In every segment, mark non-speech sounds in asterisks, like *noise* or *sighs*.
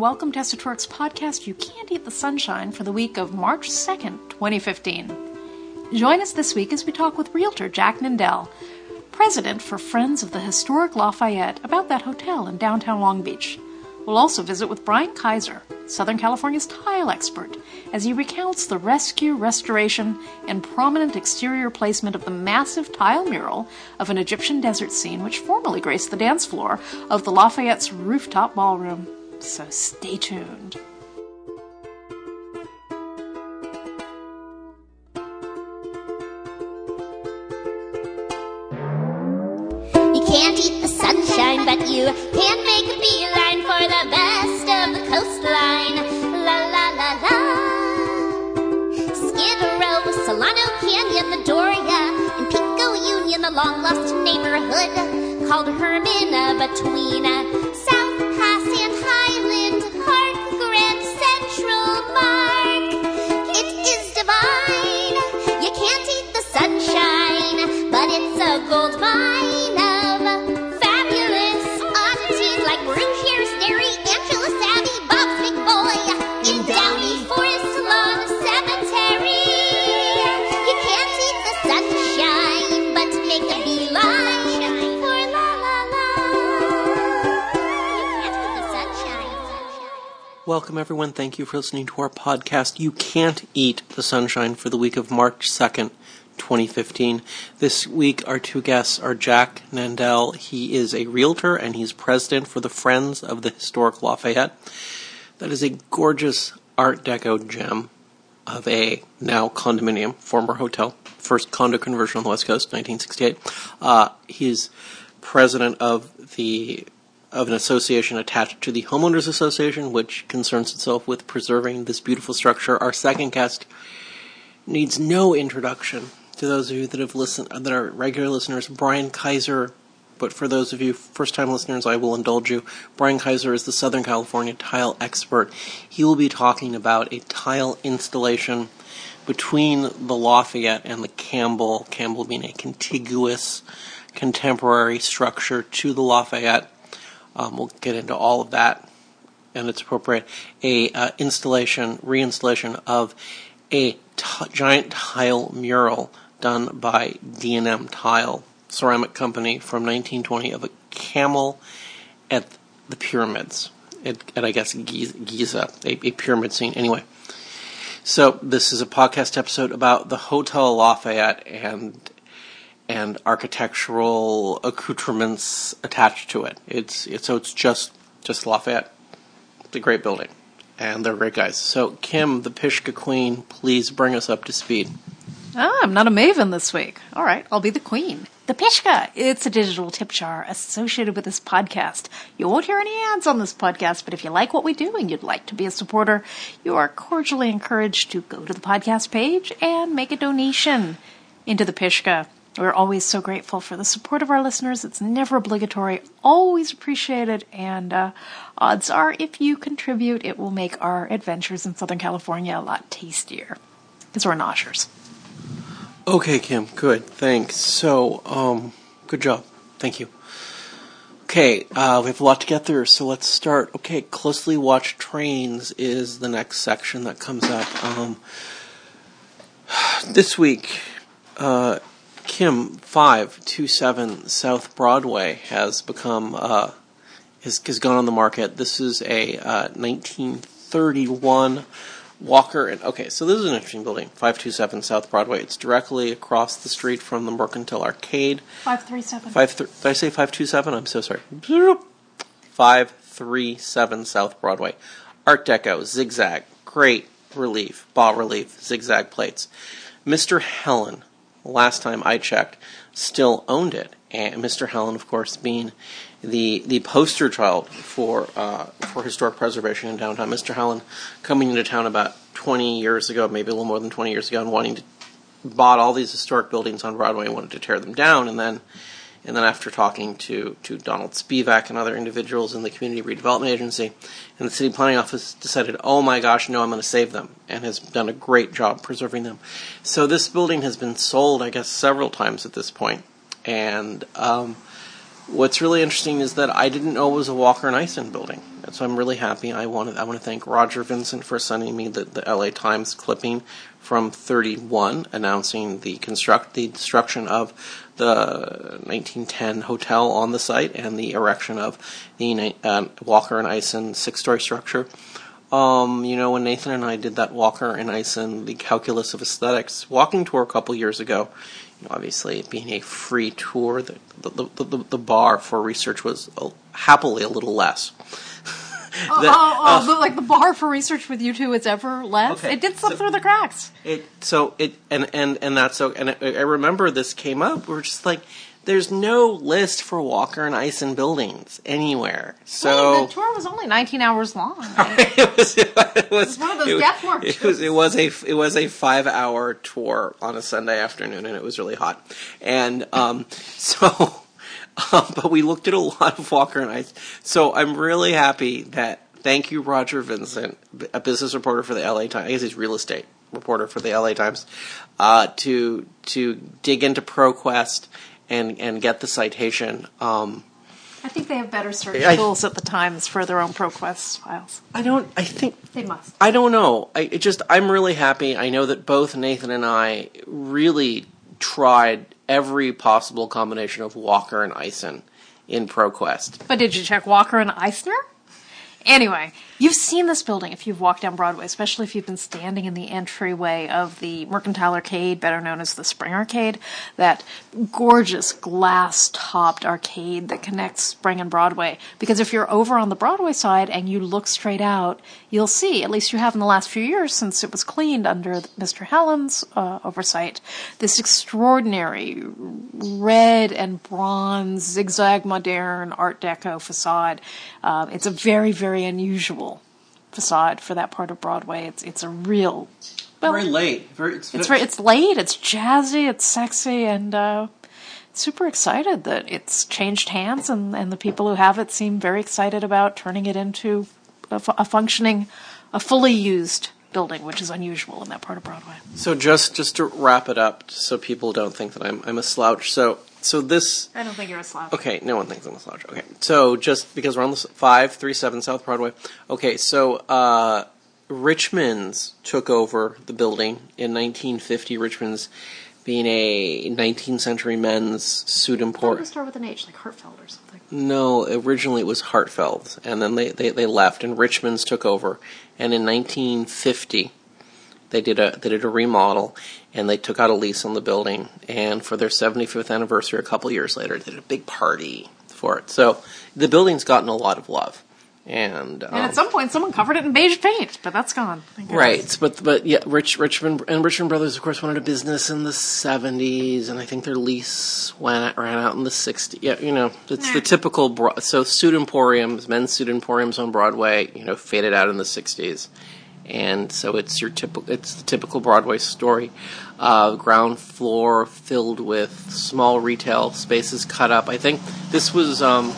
welcome to Esotouric's podcast, You Can't Eat the Sunshine, for the week of March 2nd, 2015. Join us this week as we talk with realtor Jack Nendel, president for Friends of the Historic Lafayette, about that hotel in downtown Long Beach. We'll also visit with Brian Kaiser, Southern California's tile expert, as he recounts the rescue, restoration, and prominent exterior placement of the massive tile mural of an Egyptian desert scene which formerly graced the dance floor of the Lafayette's rooftop ballroom. So stay tuned. You can't eat the sunshine, but you can make a beeline for the best of the coastline. La la la la. Skid Row, Solano Canyon, the Doria, and Pico Union, the long lost neighborhood called Hermina between Welcome, everyone. Thank you for listening to our podcast, You Can't Eat the Sunshine, for the week of March 2nd, 2015. This week, our two guests are Jack Nendel. He is a realtor and he's president for the Friends of the Historic Lafayette. That is a gorgeous Art Deco gem of a now condominium, former hotel, first condo conversion on the West Coast, 1968. Uh, he's president of the of an association attached to the Homeowners Association, which concerns itself with preserving this beautiful structure. Our second guest needs no introduction to those of you that have listened that are regular listeners. Brian Kaiser, but for those of you first-time listeners, I will indulge you. Brian Kaiser is the Southern California tile expert. He will be talking about a tile installation between the Lafayette and the Campbell. Campbell being a contiguous contemporary structure to the Lafayette. Um, we'll get into all of that, and it's appropriate. A uh, installation, reinstallation of a t- giant tile mural done by D&M Tile Ceramic Company from 1920 of a camel at the pyramids at, at I guess Giza, Giza a, a pyramid scene. Anyway, so this is a podcast episode about the Hotel Lafayette and and architectural accoutrements attached to it. It's it's so it's just just Lafayette. It's a great building, and they're great guys. So Kim, the Pishka Queen, please bring us up to speed. Ah, I'm not a maven this week. All right, I'll be the queen. The Pishka. It's a digital tip jar associated with this podcast. You won't hear any ads on this podcast, but if you like what we do and you'd like to be a supporter, you are cordially encouraged to go to the podcast page and make a donation into the Pishka. We're always so grateful for the support of our listeners. It's never obligatory, always appreciated, and uh, odds are if you contribute, it will make our adventures in Southern California a lot tastier because we're noshers. Okay, Kim. Good. Thanks. So, um, good job. Thank you. Okay, uh, we have a lot to get through, so let's start. Okay, closely watched trains is the next section that comes up. Um, *sighs* this week, uh, Kim five two seven South Broadway has become uh, has, has gone on the market. This is a uh, 1931 Walker and okay, so this is an interesting building, 527 South Broadway. It's directly across the street from the Mercantile Arcade. 537. Five th- did I say 527? I'm so sorry. 537 South Broadway. Art Deco, zigzag, great relief, bas relief, zigzag plates. Mr. Helen, last time I checked, still owned it. And Mr. Helen, of course, being the the poster child for uh, for historic preservation in downtown. Mr. Helen coming into town about 20 years ago, maybe a little more than 20 years ago, and wanting to bought all these historic buildings on Broadway and wanted to tear them down, and then and then after talking to, to Donald Spivack and other individuals in the Community Redevelopment Agency and the City Planning Office decided, oh my gosh, no, I'm going to save them, and has done a great job preserving them. So this building has been sold, I guess, several times at this point. And um, what's really interesting is that I didn't know it was a Walker and Eisen building so I'm really happy. I want to I want to thank Roger Vincent for sending me the, the LA Times clipping from 31 announcing the construct the destruction of the 1910 hotel on the site and the erection of the uh, Walker and Eisen six story structure. Um, you know, when Nathan and I did that Walker and Eisen, the calculus of aesthetics walking tour a couple years ago, you know, obviously being a free tour, the, the, the, the bar for research was happily a little less. *laughs* oh, the, oh, oh uh, like the bar for research with you two, it's ever less. Okay, it did slip so through the cracks. It so it and and and that's so. And I, I remember this came up. We are just like, there's no list for Walker and Eisen buildings anywhere. So the tour was only 19 hours long. *laughs* Right? it, was, it, was, it was one of those it, death marches. It was it was a it was a five hour tour on a Sunday afternoon, and it was really hot. And um, *laughs* so. Um, *laughs* but we looked at a lot of Walker and Eisen. So I'm really happy that thank you, Roger Vincent, a business reporter for the LA Times. I guess he's real estate reporter for the LA Times, uh, to to dig into ProQuest and and get the citation. Um, I think they have better search I, tools at the Times for their own ProQuest files. I don't. I think they must. I don't know. I just. I'm really happy. I know that both Nathan and I really tried every possible combination of Walker and Eisen in ProQuest. But did you check Walker and Eisner? Anyway, you've seen this building if you've walked down Broadway, especially if you've been standing in the entryway of the Mercantile Arcade, better known as the Spring Arcade, that gorgeous glass topped arcade that connects Spring and Broadway. Because if you're over on the Broadway side and you look straight out, you'll see, at least you have in the last few years since it was cleaned under Mr. Helland's uh, oversight, this extraordinary red and bronze zigzag modern Art Deco facade. Uh, it's a very very unusual facade for that part of Broadway. It's it's a real well, very late. Very it's, it's very it's late. It's jazzy. It's sexy, and uh, super excited that it's changed hands, and and the people who have it seem very excited about turning it into a, a functioning, a fully used building, which is unusual in that part of Broadway. So just just to wrap it up, so people don't think that I'm I'm a slouch. So so this. I don't think you're a slouch. Okay, no one thinks I'm a slouch. Okay, so just because we're on the five three seven South Broadway. Okay, so uh, Richmond's took over the building in 1950. Richmond's being a 19th century men's suit import. start with an H, like Hartfeld or something. No, originally it was Hartfeld, and then they, they, they left, and Richmond's took over. And in 1950, they did a they did a remodel, and they took out a lease on the building. And for their 75th anniversary, a couple years later, they did a big party for it. So the building's gotten a lot of love. And, um, and at some point, someone covered it in beige paint, but that's gone. Right, but but yeah, Rich Richmond and Richmond Brothers, of course, went into business in the '70s, and I think their lease went ran out in the '60s. Yeah, you know, it's nah. the typical. Bro- so suit emporiums, men's suit emporiums on Broadway, you know, faded out in the '60s, and so it's your typical it's the typical Broadway story. Uh, ground floor filled with small retail spaces cut up. I think this was um,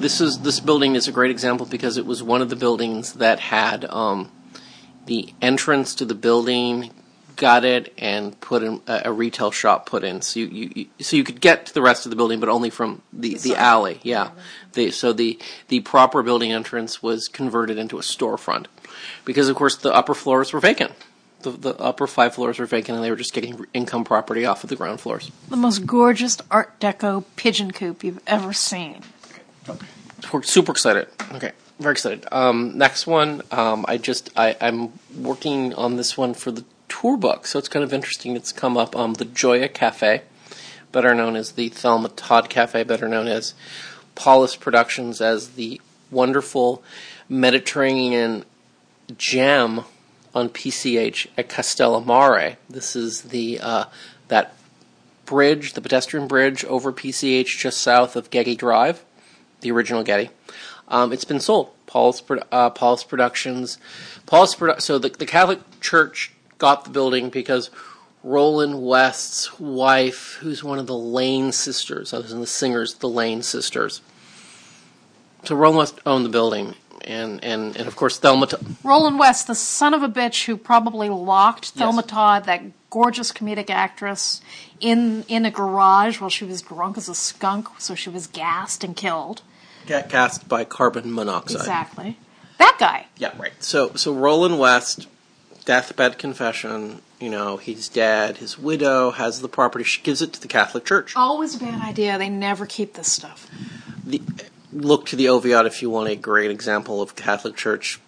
this is this building is a great example because it was one of the buildings that had um, the entrance to the building gutted and put in a, a retail shop put in, so you, you, so you could get to the rest of the building, but only from the, the, the alley. Yeah, the, so the the proper building entrance was converted into a storefront because, of course, the upper floors were vacant. The, the upper five floors were vacant, and they were just getting income property off of the ground floors. The most gorgeous Art Deco pigeon coop you've ever seen. Okay. Super excited. Okay very excited. Um, next one, um, I just I, am working on this one for the tour book, so it's kind of interesting. It's come up. Um, the Joya Cafe, better known as the Thelma Todd Cafe, better known as Paulus Productions, as the wonderful Mediterranean gem on PCH at Castellammare. This is the uh, that bridge, the pedestrian bridge over PCH just south of Getty Drive, the original Getty. Um, it's been sold. Paul's uh, Paul's Productions, Paul's so the, the Catholic Church got the building because Roland West's wife, who's one of the Lane sisters, I was in the singers, the Lane sisters. So Roland West owned the building, and and, and of course Thelma. Todd. Roland West, the son of a bitch who probably locked Thelma yes. Todd, that gorgeous comedic actress, in in a garage while she was drunk as a skunk, so she was gassed and killed. ga- gassed by carbon monoxide. Exactly. That guy. Yeah, right. So so Roland West, deathbed confession. You know, he's dead. His widow has the property. She gives it to the Catholic Church. Always a bad idea. They never keep this stuff. The, look to the Oviatt if you want a great example of Catholic Church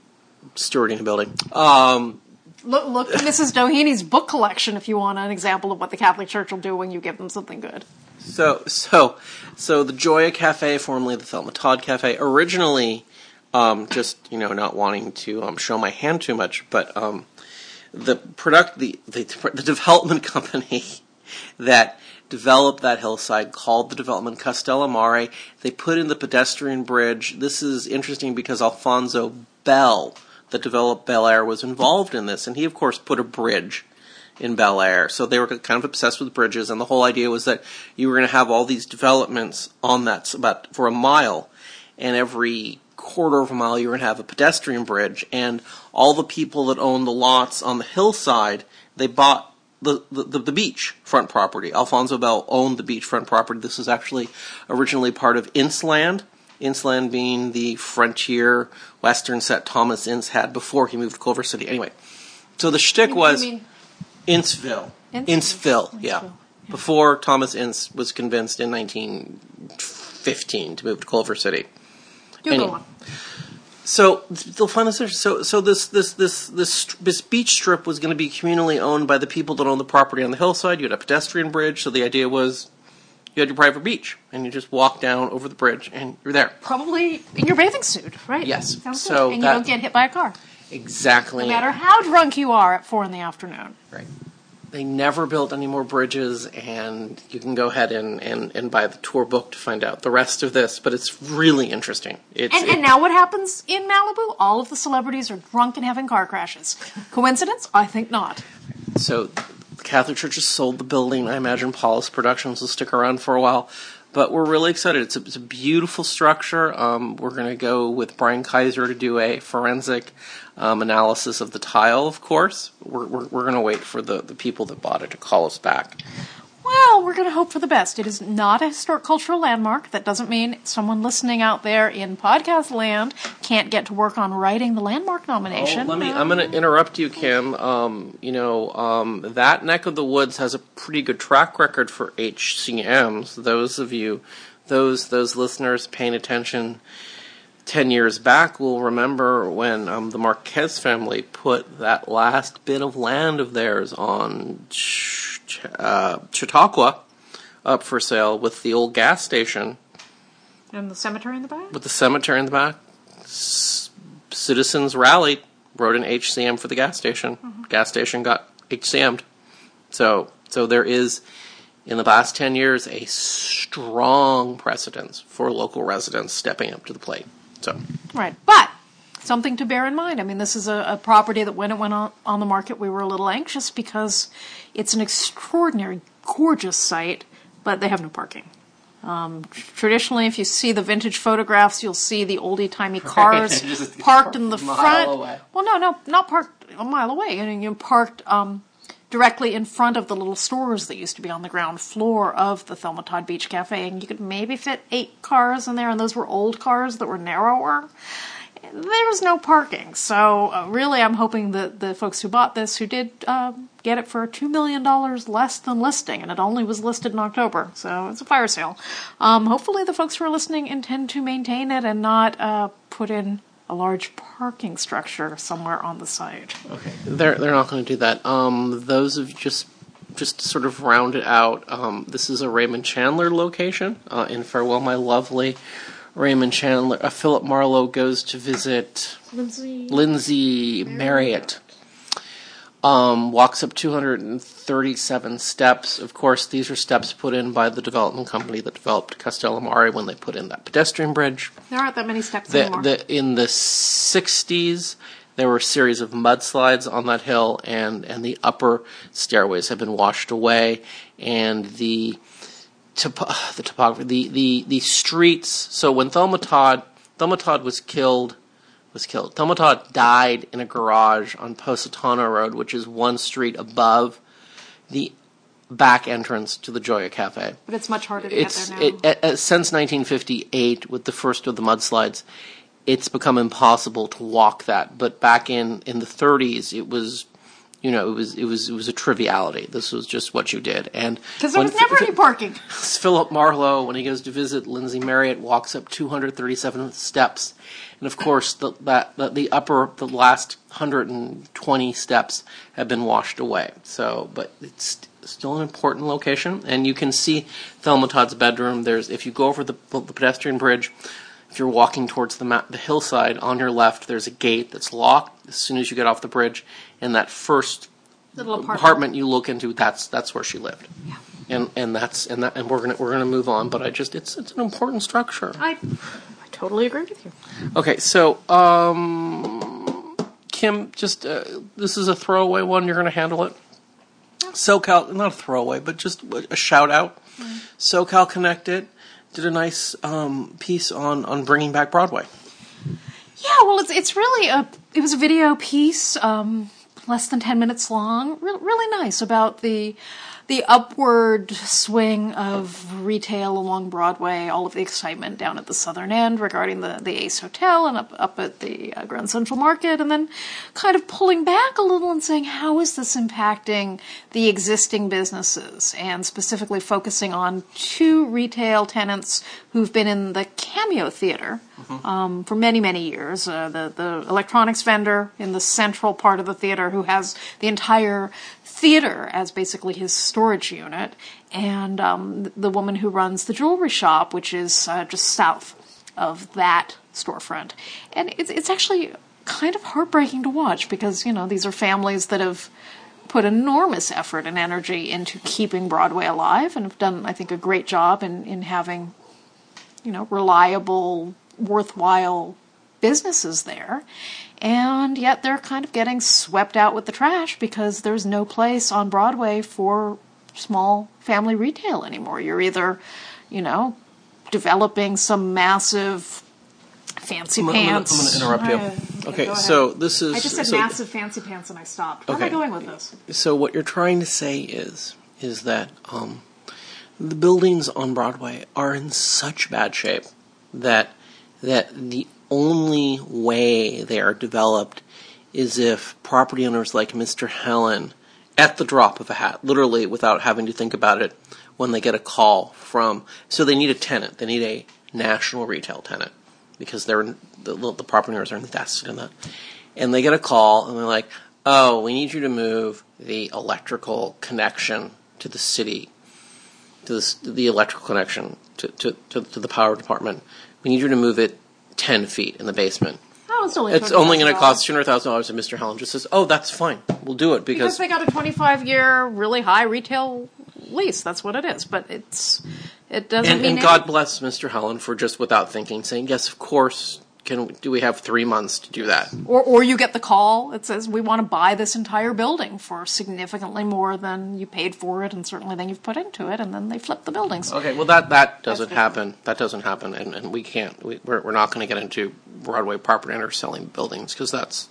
stewarding a building. Um, Look, look to Mrs. Doheny book collection if you want an example of what the Catholic Church will do when you give them something good. So, so, so the Joya Cafe, formerly the Thelma Todd Cafe, originally, um, just you know, not wanting to um, show my hand too much, but um, the product, the, the the development company *laughs* that developed that hillside called the development Castellamare. They put in the pedestrian bridge. This is interesting because Alfonso Bell, that developed Bel Air, was involved in this, and he of course put a bridge in Bel Air. So they were kind of obsessed with bridges, and the whole idea was that you were going to have all these developments on that about for a mile, and every quarter of a mile you were going to have a pedestrian bridge, and all the people that owned the lots on the hillside they bought the, the, the beach front property. Alfonso Bell owned the beachfront property. This was actually originally part of Inceland. Inceland being the frontier western set Thomas Ince had before he moved to Culver City. Anyway, so the shtick was mean- Inceville. Inceville. Inceville, yeah. Inceville, Before Thomas Ince was convinced in 1915 to move to Culver City. You Anyway. go on. So they'll find this. interesting. So so this this this this this beach strip was going to be communally owned by the people that own the property on the hillside. You had a pedestrian bridge. So the idea was you had your private beach and you just walk down over the bridge and you're there. Probably in your bathing suit, right? Yes. Sounds So good. And that- you don't get hit by a car. Exactly. No matter how drunk you are at four in the afternoon. Right. They never built any more bridges, and you can go ahead and, and, and buy the tour book to find out the rest of this. But it's really interesting. It's And, and now what happens in Malibu? All of the celebrities are drunk and having car crashes. Coincidence? I think not. So the Catholic Church has sold the building. I imagine Paulus Productions will stick around for a while. But we're really excited. It's a, it's a beautiful structure. Um, we're going to go with Brian Kaiser to do a forensic um, analysis of the tile, of course. We're, we're, we're going to wait for the, the people that bought it to call us back. Well, we're going to hope for the best. It is not a historic cultural landmark. That doesn't mean someone listening out there in podcast land can't get to work on writing the landmark nomination. Oh, let me. I'm going to interrupt you, Kim. Um, you know, um, that neck of the woods has a pretty good track record for HCMs. Those of you, those those listeners paying attention ten years back will remember when um, the Marquez family put that last bit of land of theirs on Ch- uh, Chautauqua up for sale with the old gas station And the cemetery in the back? with the cemetery in the back. S- citizens rallied, wrote an HCM for the gas station. Gas station got HCM'd. So, so there is, in the last 10 years, a strong precedence for local residents stepping up to the plate. So, Right. But something to bear in mind. I mean, this is a, a property that when it went on, on the market, we were a little anxious because it's an extraordinary, gorgeous site, but they have no parking. Um, traditionally, if you see the vintage photographs, you'll see the oldie timey *laughs* cars *laughs* parked in the front. away. Well, no, no, not parked a mile away. I mean, you parked um, directly in front of the little stores that used to be on the ground floor of the Thelma Todd Beach Cafe, and you could maybe fit eight cars in there, and those were old cars that were narrower. There's no parking, so uh, really, I'm hoping that the folks who bought this, who did um, get it for two million dollars less than listing, and it only was listed in October, so it's a fire sale. Um, hopefully, the folks who are listening intend to maintain it and not uh, put in a large parking structure somewhere on the site. okay. They're, they're not going to do that. Um, those of just, just sort of round it out, um, this is a Raymond Chandler location uh, in Farewell My Lovely. Raymond Chandler, uh, Philip Marlowe goes to visit Lindsay. Lindsay Marriott um, walks up 237 steps. Of course, these are steps put in by the development company that developed Castellamare when they put in that pedestrian bridge. There aren't that many steps The, anymore. the, in the 60s, there were a series of mudslides on that hill, and, and the upper stairways have been washed away, and the topo- *sighs* the topography, the, the, the streets. So when Thelma Todd, Thelma Todd was killed, was killed. Thelma Todd died in a garage on Positano Road, which is one street above the back entrance to the Joya Cafe. But it's much harder to It's get there now. it, uh, since 1958 with the first of the mudslides, it's become impossible to walk that. But back in in the 30s, it was. You know, it was it was it was a triviality. This was just what you did, and Because there was never Ph- any *laughs* parking. Philip Marlowe, when he goes to visit Lindsay Marriott, walks up 237 steps, and of course, the that the, the upper, the last 120 steps have been washed away. So, but it's still an important location, and you can see Thelma Todd's bedroom. There's if you go over the, the pedestrian bridge. If you're walking towards the, ma- the hillside on your left, there's a gate that's locked as soon as you get off the bridge, and that first Little apartment. apartment you look into, that's that's where she lived. Yeah. And and that's and that and we're gonna we're gonna move on, but I just it's it's an important structure. I, I totally agree with you. Okay, so um, Kim, just uh, this is a throwaway one. You're gonna handle it. SoCal, not a throwaway, but just a shout out. SoCal Connected did a nice um, piece on on bringing back Broadway. Yeah, well, it's it's really a it was a video piece, um, less than ten minutes long, re- really nice about the the upward swing of retail along Broadway, all of the excitement down at the southern end regarding the the Ace Hotel and up up at the uh, Grand Central Market, and then kind of pulling back a little and saying how is this impacting the existing businesses, and specifically focusing on two retail tenants who've been in the Cameo Theater um, for many, many years. Uh, the the electronics vendor in the central part of the theater, who has the entire theater as basically his storage unit, and um, the woman who runs the jewelry shop, which is uh, just south of that storefront. And it's it's actually kind of heartbreaking to watch because you know these are families that have put enormous effort and energy into keeping Broadway alive and have done, I think, a great job in, in having you know, reliable, worthwhile businesses there. And yet they're kind of getting swept out with the trash because there's no place on Broadway for small family retail anymore. You're either, you know, developing some massive fancy I'm gonna- gonna- pants. I'm gonna interrupt you. Okay, go so this is I just said so- massive fancy pants and I stopped. Where am I going with this? So what you're trying to say is is that um, the buildings on Broadway are in such bad shape that that the only way they are developed is if property owners like Mr. Helen, at the drop of a hat, literally without having to think about it, when they get a call from, so they need a tenant, they need a national retail tenant because they're the, the property owners are invested in that, and they get a call and they're like, "Oh, we need you to move the electrical connection to the city, to the, the electrical connection to, to, to, to the power department. We need you to move it ten feet in the basement. Oh, it's only It's only going to cost two hundred thousand dollars." And Mr. Helen just says, "Oh, that's fine. We'll do it because because." they got a 25 year really high retail lease. That's what it is. But it's it doesn't and, mean and any- God bless Mr. Helen for just without thinking saying, "Yes, of course." Can do we have three months to do that? Or, or you get the call that says we want to buy this entire building for significantly more than you paid for it, and certainly than you've put into it, and then they flip the buildings. Okay, well that that doesn't happen. That doesn't happen, and, and we can't. We, we're we're not going to get into Broadway property owners selling buildings because that's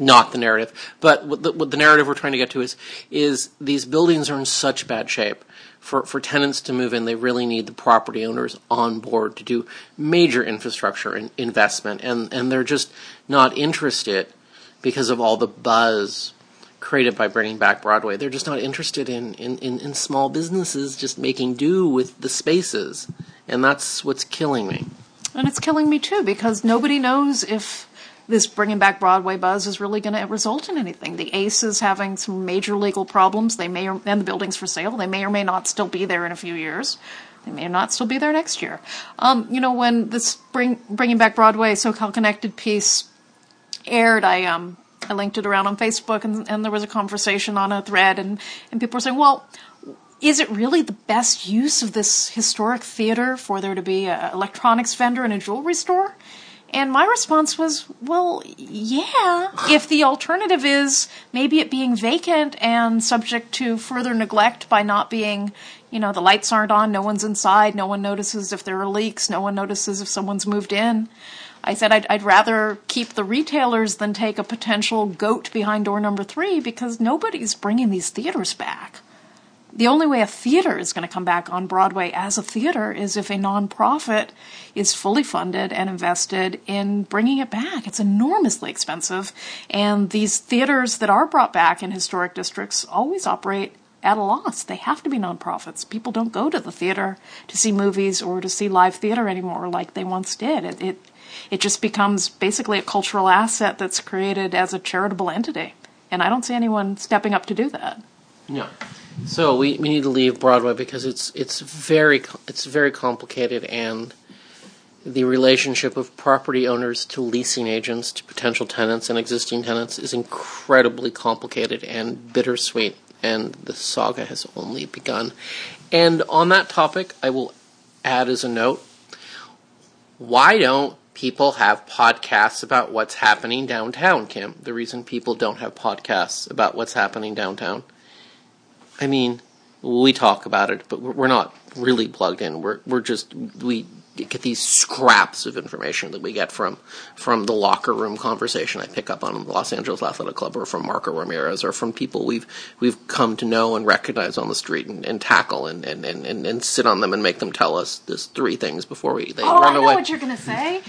not the narrative. But what the, what the narrative we're trying to get to is is these buildings are in such bad shape. For for tenants to move in, they really need the property owners on board to do major infrastructure and investment, and and they're just not interested because of all the buzz created by bringing back Broadway. They're just not interested in, in, in, in small businesses just making do with the spaces. And that's what's killing me. And it's killing me too because nobody knows if this bringing back Broadway buzz is really going to result in anything. The Ace is having some major legal problems. They may or, and the building's for sale. They may or may not still be there in a few years. They may not still be there next year. Um, you know, when this bring, bringing back Broadway SoCal Connected piece aired, I um I linked it around on Facebook, and, and there was a conversation on a thread, and and people were saying, well, is it really the best use of this historic theater for there to be an electronics vendor and a jewelry store? And my response was, well, yeah, if the alternative is maybe it being vacant and subject to further neglect by not being, you know, the lights aren't on, no one's inside, no one notices if there are leaks, no one notices if someone's moved in. I said I'd, I'd rather keep the retailers than take a potential goat behind door number three because nobody's bringing these theaters back the only way a theater is going to come back on Broadway as a theater is if a nonprofit is fully funded and invested in bringing it back. It's enormously expensive. And these theaters that are brought back in historic districts always operate at a loss. They have to be nonprofits. People don't go to the theater to see movies or to see live theater anymore like they once did. It, it, it just becomes basically a cultural asset that's created as a charitable entity. And I don't see anyone stepping up to do that. No. So we, we need to leave Broadway because it's it's very it's very complicated and the relationship of property owners to leasing agents to potential tenants and existing tenants is incredibly complicated and bittersweet and the saga has only begun. And on that topic, I will add as a note why don't people have podcasts about what's happening downtown, Kim? The reason people don't have podcasts about what's happening downtown. I mean, we talk about it, but we're not really plugged in. We're we're just we get these scraps of information that we get from from the locker room conversation I pick up on the Los Angeles Athletic Club or from Marco Ramirez or from people we've we've come to know and recognize on the street and, and tackle and, and, and, and, sit on them and make them tell us this three things before we they oh, run I know away. what you're gonna say.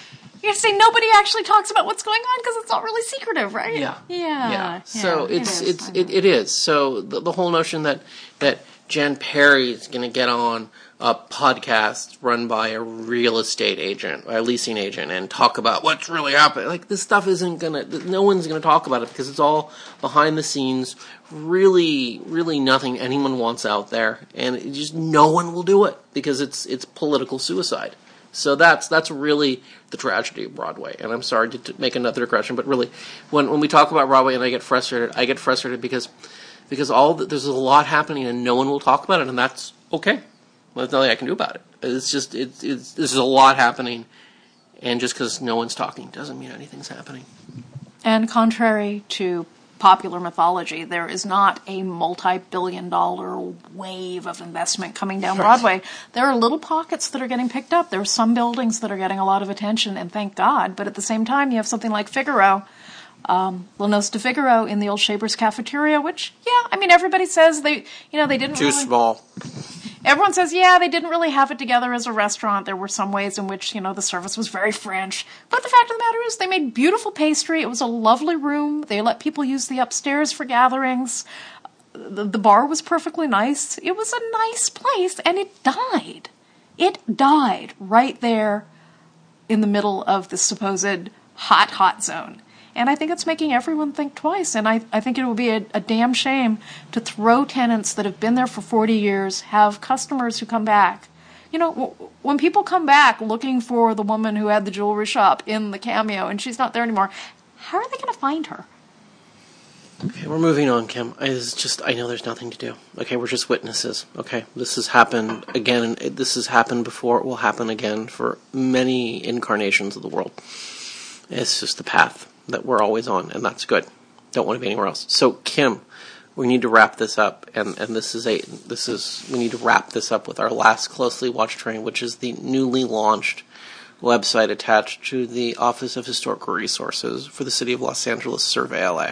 You're saying nobody actually talks about what's going on because it's all really secretive, right? Yeah. Yeah. Yeah. So yeah, it's it is, it's it, it is. So the, the whole notion that that Jen Perry is going to get on a podcast run by a real estate agent, a leasing agent, and talk about what's really happening. Like this stuff isn't gonna. No one's gonna talk about it because it's all behind the scenes. Really, really nothing anyone wants out there, and it just no one will do it because it's it's political suicide. So that's that's really the tragedy of Broadway. And I'm sorry to, to make another digression, but really, when when we talk about Broadway and I get frustrated, I get frustrated because because all the, there's a lot happening and no one will talk about it, and that's okay. There's nothing I can do about it. It's just it's, it's there's a lot happening, and just because no one's talking doesn't mean anything's happening. And contrary to popular mythology, there is not a multi billion dollar wave of investment coming down Right. Broadway. There are little pockets that are getting picked up. There are some buildings that are getting a lot of attention, and thank God. But at the same time, you have something like Figaro. Um, La de Figaro in the old Schaber's cafeteria, which, yeah, I mean, everybody says they, you know, they didn't Too really- small. Everyone says, yeah, they didn't really have it together as a restaurant. There were some ways in which, you know, the service was very French. But the fact of the matter is, they made beautiful pastry. It was a lovely room. They let people use the upstairs for gatherings. The, the bar was perfectly nice. It was a nice place, and it died. It died right there in the middle of the supposed hot, hot zone. And I think it's making everyone think twice. And I, I think it would be a, a damn shame to throw tenants that have been there for 40 years, have customers who come back. You know, when people come back looking for the woman who had the jewelry shop in the cameo and she's not there anymore, how are they going to find her? Okay, we're moving on, Kim. I just I know there's nothing to do. Okay, we're just witnesses. Okay, this has happened again. This has happened before. It will happen again for many incarnations of the world. It's just the path that we're always on, and that's good. Don't want to be anywhere else. So, Kim, we need to wrap this up, and and this is a this is we need to wrap this up with our last closely watched train, which is the newly launched website attached to the Office of Historical Resources for the City of Los Angeles Survey LA.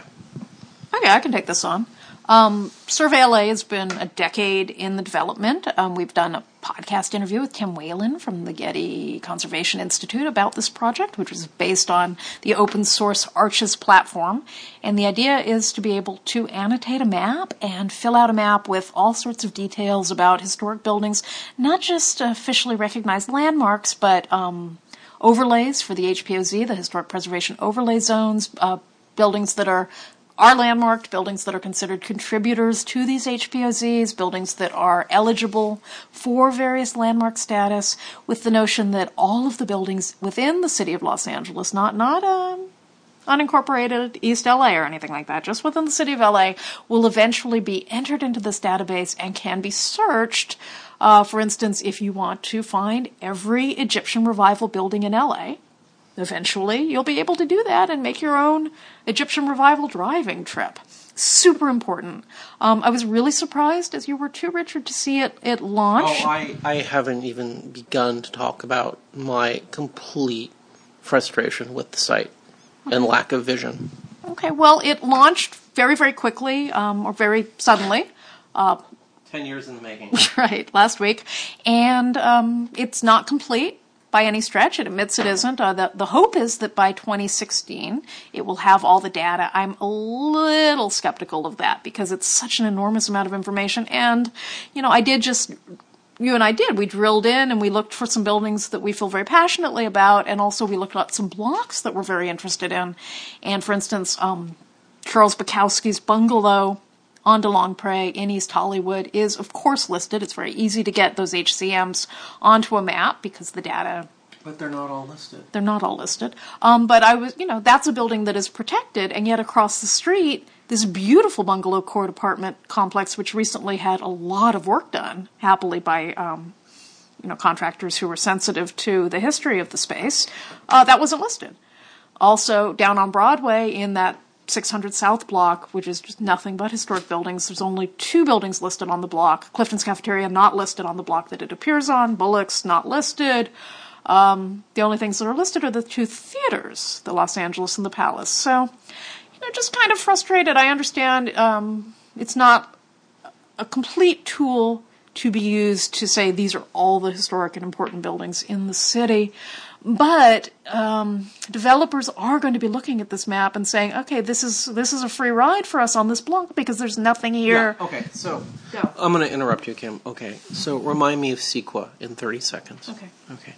Okay, I can take this on. Um, Survey LA has been a decade in the development. Um, we've done a podcast interview with Tim Whalen from the Getty Conservation Institute about this project, which was based on the open source Arches platform. And the idea is to be able to annotate a map and fill out a map with all sorts of details about historic buildings, not just officially recognized landmarks, but um, overlays for the HPOZ, the Historic Preservation Overlay Zones, uh, buildings that are are landmarked, buildings that are considered contributors to these HPOZs, buildings that are eligible for various landmark status, with the notion that all of the buildings within the city of Los Angeles, not not um, unincorporated East LA or anything like that, just within the city of LA, will eventually be entered into this database and can be searched. Uh, for instance, if you want to find every Egyptian revival building in LA, eventually you'll be able to do that and make your own Egyptian revival driving trip. Super important. Um, I was really surprised, as you were too, Richard, to see it it launch. Oh, I, I haven't even begun to talk about my complete frustration with the site and lack of vision. Okay, well, it launched very, very quickly, um, or very suddenly. Uh, Ten years in the making. *laughs* right, last week. And um, it's not complete by any stretch. It admits it isn't. Uh, the, the hope is that by 2016 it will have all the data. I'm a little skeptical of that because it's such an enormous amount of information. And, you know, I did just you and I did. We drilled in and we looked for some buildings that we feel very passionately about, and also we looked at some blocks that we're very interested in. And for instance, um, Charles Bukowski's bungalow on DeLongpre in East Hollywood is, of course, listed. It's very easy to get those HCMs onto a map because the data. But they're not all listed. They're not all listed. Um, but I was, you know, that's a building that is protected, and yet across the street, this beautiful bungalow court apartment complex, which recently had a lot of work done, happily by um, you know contractors who were sensitive to the history of the space, uh, that wasn't listed. Also, down on Broadway in that 600 South block, which is just nothing but historic buildings. There's only two buildings listed on the block. Clifton's Cafeteria not listed on the block that it appears on. Bullock's not listed. Um, the only things that are listed are the two theaters, the Los Angeles and the Palace. So, you know, just kind of frustrated. I understand um, it's not a complete tool to be used to say these are all the historic and important buildings in the city. But um, developers are going to be looking at this map and saying, "Okay, this is this is a free ride for us on this block because there's nothing here." Yeah, okay, so Go. I'm going to interrupt you, Kim. Okay, so remind me of CEQA in 30 seconds. Okay. Okay.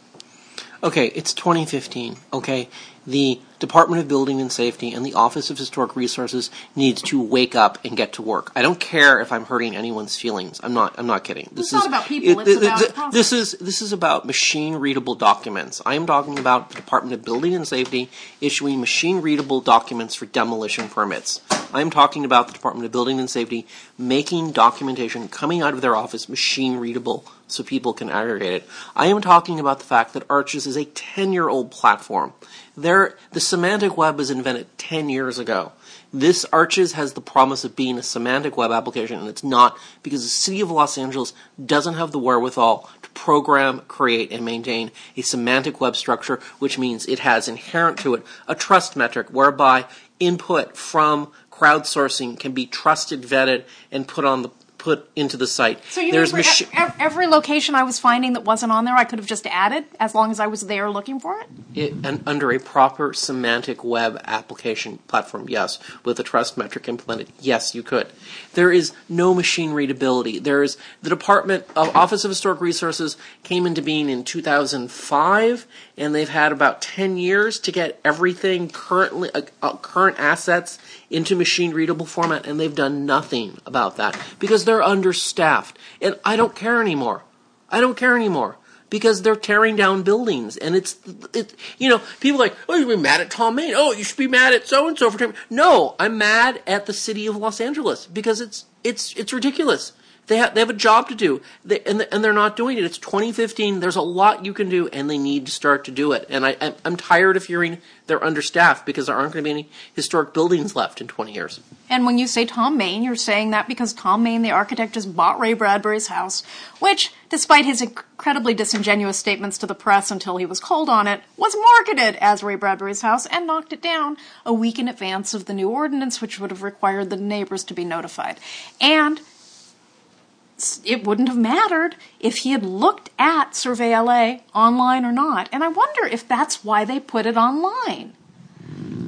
Okay, it's 2015. Okay, the Department of Building and Safety and the Office of Historic Resources needs to wake up and get to work. I don't care if I'm hurting anyone's feelings. I'm not. I'm not kidding. This It's not about people, it's about this is this is about machine readable documents. I am talking about the Department of Building and Safety issuing machine readable documents for demolition permits. I am talking about the Department of Building and Safety making documentation coming out of their office machine readable so people can aggregate it. I am talking about the fact that Arches is a 10 year old platform. There, the semantic web was invented 10 years ago. This Arches has the promise of being a semantic web application, and it's not because the city of Los Angeles doesn't have the wherewithal to program, create, and maintain a semantic web structure, which means it has inherent to it a trust metric whereby input from crowdsourcing can be trusted, vetted, and put on the put into the site. So you There's mean machi- every location I was finding that wasn't on there, I could have just added as long as I was there looking for it? it, and under a proper semantic web application platform, yes. With a trust metric implemented, yes, you could. There is no machine readability. There is the Department of Office of Historic Resources came into being in 2005, and they've had about 10 years to get everything currently uh, uh, current assets into machine readable format, and they've done nothing about that because they're understaffed. And I don't care anymore. I don't care anymore because they're tearing down buildings and it's it you know people like oh you should be mad at Thom Mayne oh you should be mad at so and so for no I'm mad at the city of Los Angeles because it's it's it's ridiculous they have they have a job to do. They, and and they're not doing it. It's 2015 there's a lot you can do and they need to start to do it. And I I'm, tired of hearing they're understaffed because there aren't going to be any historic buildings left in 20 years. And when you say Thom Mayne, you're saying that because Thom Mayne, the architect, just bought Ray Bradbury's house, which, despite his incredibly disingenuous statements to the press until he was called on it, was marketed as Ray Bradbury's house and knocked it down a week in advance of the new ordinance, which would have required the neighbors to be notified. And it wouldn't have mattered if he had looked at Survey LA online or not. And I wonder if that's why they put it online.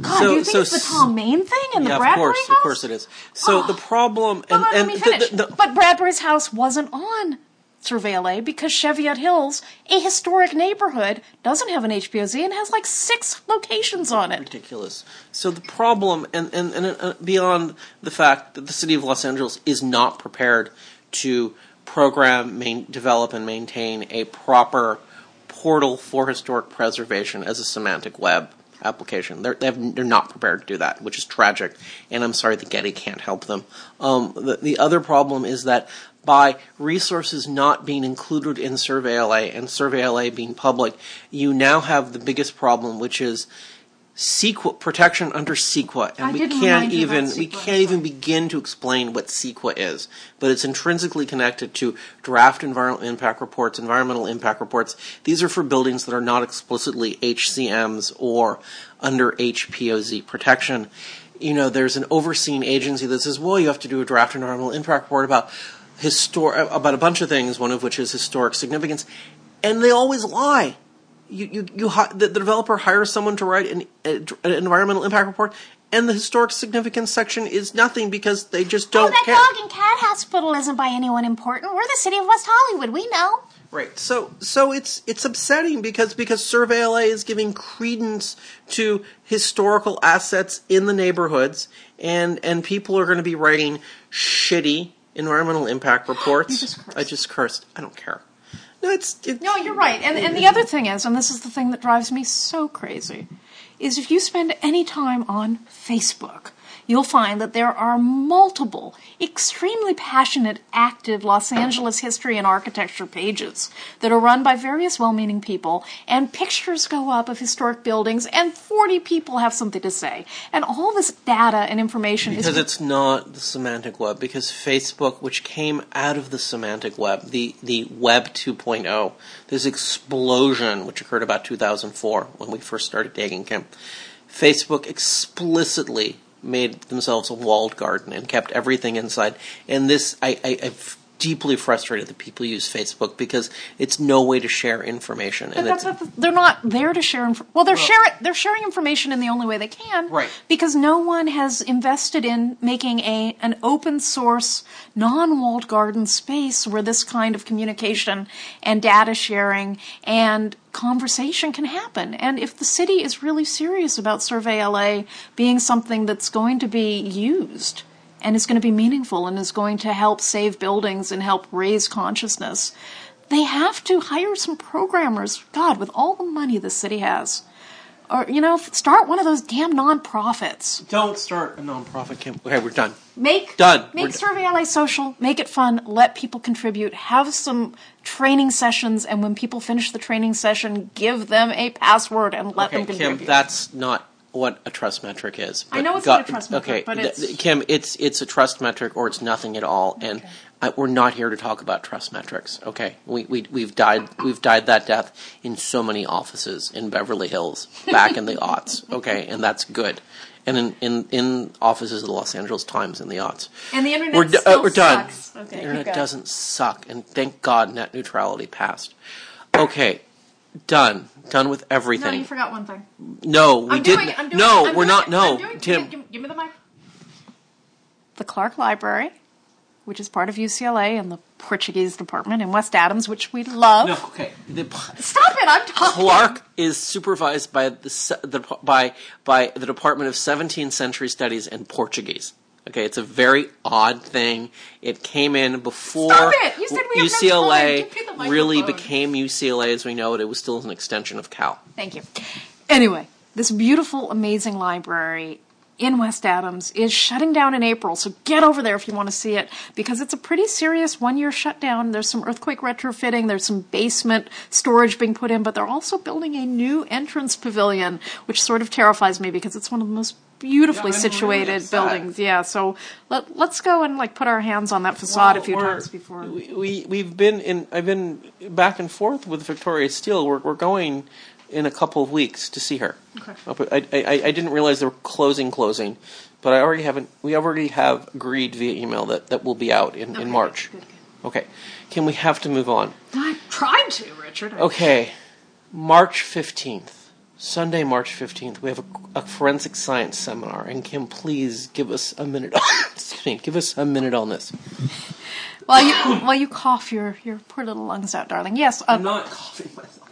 God, So- do you think so it's the Thom Mayne thing and the yeah of Bradbury course house? of course it is so the problem But and let and the- the- the- but Bradbury's house wasn't on Survey LA because Cheviot Hills, a historic neighborhood, doesn't have an HPOZ and has like six locations on it. ridiculous. So the problem, and and, and uh, beyond the fact that the city of Los Angeles is not prepared to program, main, develop, and maintain a proper portal for historic preservation as a semantic web application. They're they they're not prepared to do that, which is tragic. And I'm sorry the Getty can't help them. Um, the, the other problem is that by resources not being included in Survey LA and Survey LA being public, you now have the biggest problem, which is CEQA protection under CEQA, and I we can't even we can't even begin to explain what CEQA is. But it's intrinsically connected to draft environmental impact reports, environmental impact reports. These are for buildings that are not explicitly HCMs or under HPOZ protection. You know, there's an overseeing agency that says, well, you have to do a draft environmental impact report about histor- about a bunch of things, one of which is historic significance, and they always lie. You, you, you hi- the, the developer hires someone to write an, an environmental impact report, and the historic significance section is nothing because they just don't Oh, that care. dog and cat hospital isn't by anyone important. We're the city of West Hollywood. We know. Right. So so it's it's upsetting because because Survey LA is giving credence to historical assets in the neighborhoods and and people are going to be writing shitty environmental impact reports. Just cursed. I just cursed. I don't care. No, it's it, No, you're right. And, and the other thing is, and this is the thing that drives me so crazy, is if you spend any time on Facebook, you'll find that there are multiple extremely passionate, active Los Angeles history and architecture pages that are run by various well meaning people, and pictures go up of historic buildings, and 40 people have something to say. And all this data and information because is. Because it's not the semantic web because Facebook which came out of the semantic web, the the web 2.0, this explosion which occurred about 2004 when we first started digging Kim. Facebook explicitly made themselves a walled garden and kept everything inside. And this, I, I, I've deeply frustrated that people use Facebook because it's no way to share information. And But it's, that- that- they're not there to share. Inf- well, they're sharing. They're sharing information in the only way they can, Right. Because no one has invested in making a an open source, non-walled garden space where this kind of communication and data sharing and conversation can happen. And if the city is really serious about Survey LA being something that's going to be used and is going to be meaningful and is going to help save buildings and help raise consciousness, they have to hire some programmers. God, with all the money the city has. Or, you know, start one of those damn nonprofits. don't start a nonprofit camp. Okay, we're done. Make Done. We're Make done. Survey LA social. Make it fun. Let people contribute. Have some training sessions, and when people finish the training session, give them a password and let Okay, them contribute. Kim, that's not what a trust metric is. I know it's God- not a trust metric, okay, but it's- Kim, it's it's a trust metric or it's nothing at all, and I, we're not here to talk about trust metrics. Okay, we we we've died we've died that death in so many offices in Beverly Hills back in the *laughs* aughts. Okay, and that's good. And in, in, in offices of the Los Angeles Times in the aughts. And the internet we're, still uh, we're done. Okay, the internet doesn't suck, and thank God net neutrality passed. Okay, done. Done with no, everything. you forgot one thing. No, we I'm didn't. doing. I'm doing no. I'm we're doing not. it. No, I'm doing. Tim. Give, give- give me the mic. The Clark Library, which is part of UCLA and the Portuguese department in West Adams, which we love. No, okay. The, Stop it! I'm talking. Clark is supervised by the, the by by the Department of 17th Century Studies and Portuguese. Okay, it's a very odd thing. It came in before! You said we have no UCLA time. Give me the really became UCLA as we know it. It was still an extension of Cal. Thank you. Anyway, this beautiful, amazing library in West Adams is shutting down in April, so get over there if you want to see it because it's a pretty serious one year shutdown. There's some earthquake retrofitting, there's some basement storage being put in, but they're also building a new entrance pavilion, which sort of terrifies me because it's one of the most beautifully Yeah, I'm really situated buildings. Yeah, so let, let's go and like put our hands on that facade a few Well, times before. We, we we've been in. I've been back and forth with Victoria Steele. We're we're going in a couple of weeks to see her. Okay. I, I I didn't realize they were closing closing, but I already haven't. We already have agreed via email that that will be out in, in March. good, good. Okay. Can we have to move on? I tried to, Richard. I- Okay. March fifteenth, Sunday, March fifteenth. We have a, a forensic science seminar, and Kim, please give us a minute. *coughs* excuse me. Give us a minute on this. While you while you cough your your poor little lungs out, darling. Yes, uh, I'm not coughing myself.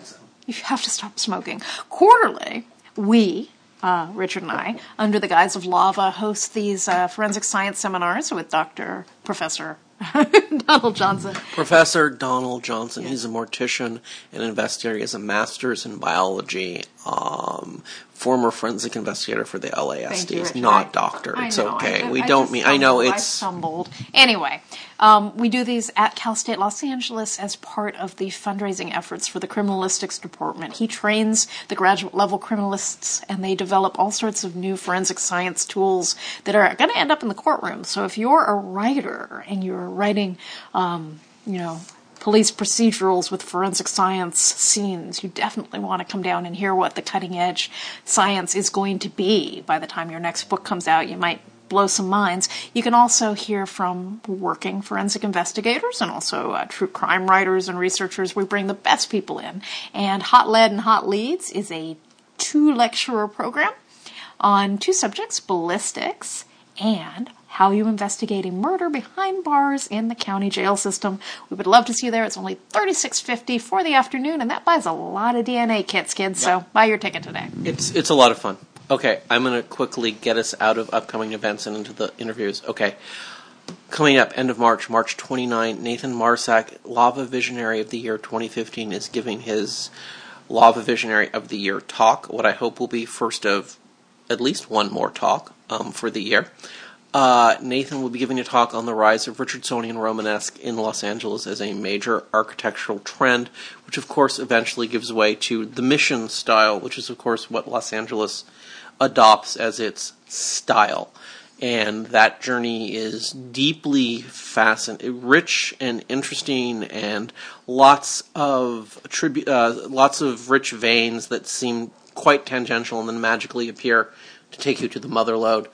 You have to stop smoking. Quarterly, we, uh, Richard and I, under the guise of Lava, host these uh, forensic science seminars with Dr. Professor *laughs* Donald Johnson. Professor Donald Johnson. He's a mortician and investigator. He has a master's in biology. Um, former forensic investigator for the LASD. You, Richard. not I- doctor. I It's know. okay. I- we don't mean. I know it's. stumbled. Anyway, um, we do these at Cal State Los Angeles as part of the fundraising efforts for the criminalistics department. He trains the graduate level criminalists, and they develop all sorts of new forensic science tools that are going to end up in the courtroom. So if you're a writer and you're writing, um, you know. Police procedurals with forensic science scenes. You definitely want to come down and hear what the cutting edge science is going to be by the time your next book comes out. You might blow some minds. You can also hear from working forensic investigators and also uh, true crime writers and researchers. We bring the best people in. And Hot Lead and Hot Leads is a two lecturer program on two subjects ballistics and how you investigate a murder behind bars in the county jail system. We would love to see you there. It's only thirty-six fifty for the afternoon, and that buys a lot of DNA kits, kids. So buy your ticket today. It's it's a lot of fun. Okay, I'm going to quickly get us out of upcoming events and into the interviews. Okay. Coming up, end of March, March 29, Nathan Marsak, Lava Visionary of the Year 2015, is giving his Lava Visionary of the Year talk. What I hope will be first of at least one more talk um, for the year. Uh, Nathan will be giving a talk on the rise of Richardsonian Romanesque in Los Angeles as a major architectural trend, which of course eventually gives way to the Mission style, which is of course what Los Angeles adopts as its style. And that journey is deeply fascinating, rich and interesting, and lots of tribu- uh, lots of rich veins that seem quite tangential and then magically appear to take you to the mother lode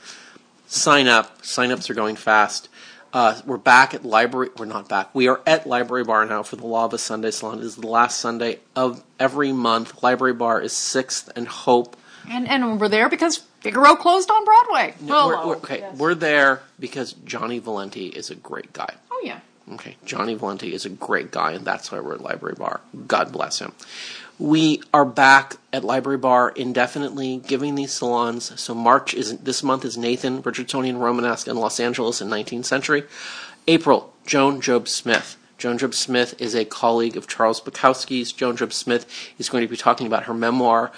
sign up. Sign-ups are going fast. Uh, we're back at library. We're not back. We are at Library Bar now for the law Lava Sunday Salon. It is the last Sunday of every month. Library Bar is Sixth and Hope. And and we're there because Figaro closed on Broadway. No, we're, we're, okay, we're there because Johnny Valenti is a great guy. Oh yeah. Okay, Johnny Valenti is a great guy, and that's why we're at Library Bar. God bless him. We are back at Library Bar indefinitely, giving these salons. So March is this month is Nathan Richardsonian Romanesque in Los Angeles in 19th century. April, Joan Jobe Smith. Joan Jobe Smith is a colleague of Charles Bukowski's. Joan Jobe Smith is going to be talking about her memoir,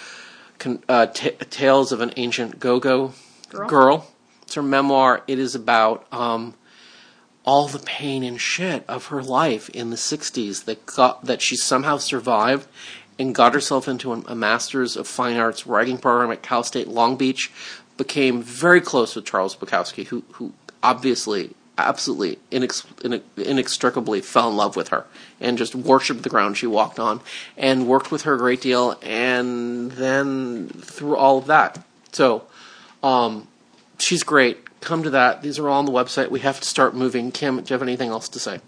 uh, t- Tales of an Ancient Go-Go Girl. Girl. It's her memoir. It is about um, all the pain and shit of her life in the 60s that got, that she somehow survived and got herself into a Master's of Fine Arts writing program at Cal State Long Beach. Became very close with Charles Bukowski, who who obviously, absolutely, inex- inextricably fell in love with her and just worshipped the ground she walked on, and worked with her a great deal. And then through all of that, so um, she's great. Come to that. These are all on the website. We have to start moving. Kim, do you have anything else to say?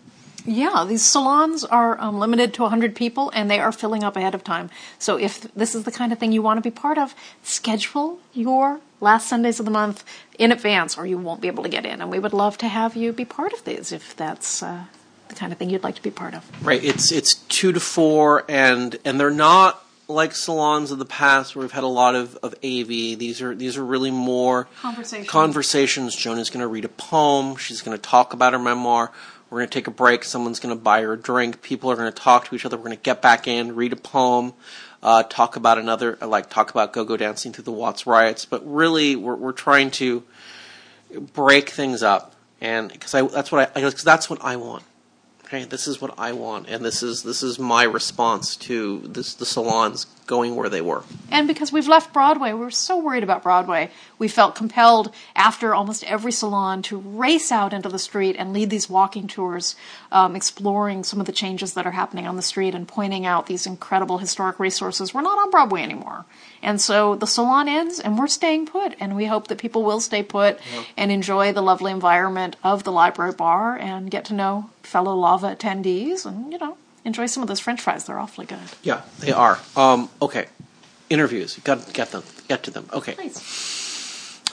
Yeah, these salons are um, limited to 100 people and they are filling up ahead of time. So if this is the kind of thing you want to be part of, schedule your last Sundays of the month in advance or you won't be able to get in. And we would love to have you be part of these if that's uh, the kind of thing you'd like to be part of. Right. It's it's 2 to 4 and and they're not like salons of the past where we've had a lot of, of AV. These are these are really more conversations. conversations. Joan is going to read a poem. She's going to talk about her memoir. We're going to take a break. Someone's going to buy her a drink. People are going to talk to each other. We're going to get back in, read a poem, uh, talk about another, like talk about go-go dancing through the Watts riots. But really, we're we're trying to break things up, and because that's what I because that's what I want. Okay, this is what I want, and this is this is my response to this the salons going where they were. And because we've left Broadway, we were so worried about Broadway. We felt compelled after almost every salon to race out into the street and lead these walking tours, um, exploring some of the changes that are happening on the street and pointing out these incredible historic resources. We're not on Broadway anymore. And so the salon ends and we're staying put. And we hope that people will stay put yeah. and enjoy the lovely environment of the library bar and get to know fellow lava attendees and, you know, enjoy some of those French fries. They're awfully good. Yeah, they are. Um, okay, interviews. Got to get them. Get to them. Okay. Please.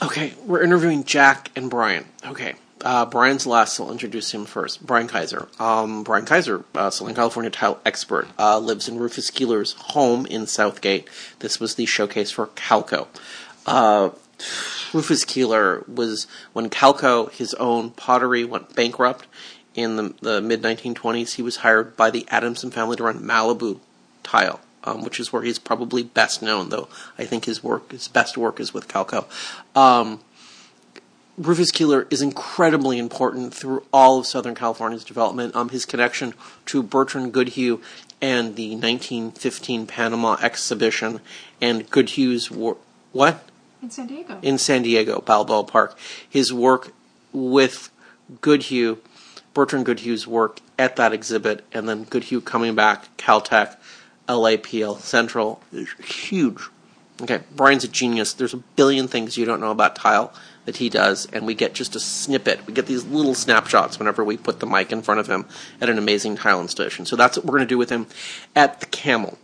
Okay, we're interviewing Jack and Brian. Okay. Uh, Brian's last, so I'll introduce him first. Brian Kaiser. Um, Brian Kaiser, uh, Southern California tile expert, uh, lives in Rufus Keeler's home in Southgate. This was the showcase for Calco. Uh, Rufus Keeler was, when Calco, his own pottery, went bankrupt, in the, the mid 1920s, he was hired by the Adamson family to run Malibu Tile, um, which is where he's probably best known. Though I think his work, his best work, is with Calco. Um, Rufus Keeler is incredibly important through all of Southern California's development. Um, his connection to Bertrand Goodhue and the 1915 Panama exhibition and Goodhue's work. What? In San Diego. In San Diego, Balboa Park. His work with Goodhue Bertrand Goodhue's work at that exhibit, and then Goodhue coming back, Caltech, LAPL Central, is huge. Okay, Brian's a genius. There's a billion things you don't know about tile that he does, and we get just a snippet. We get these little snapshots whenever we put the mic in front of him at an amazing tile station. So that's what we're going to do with him at the Camel,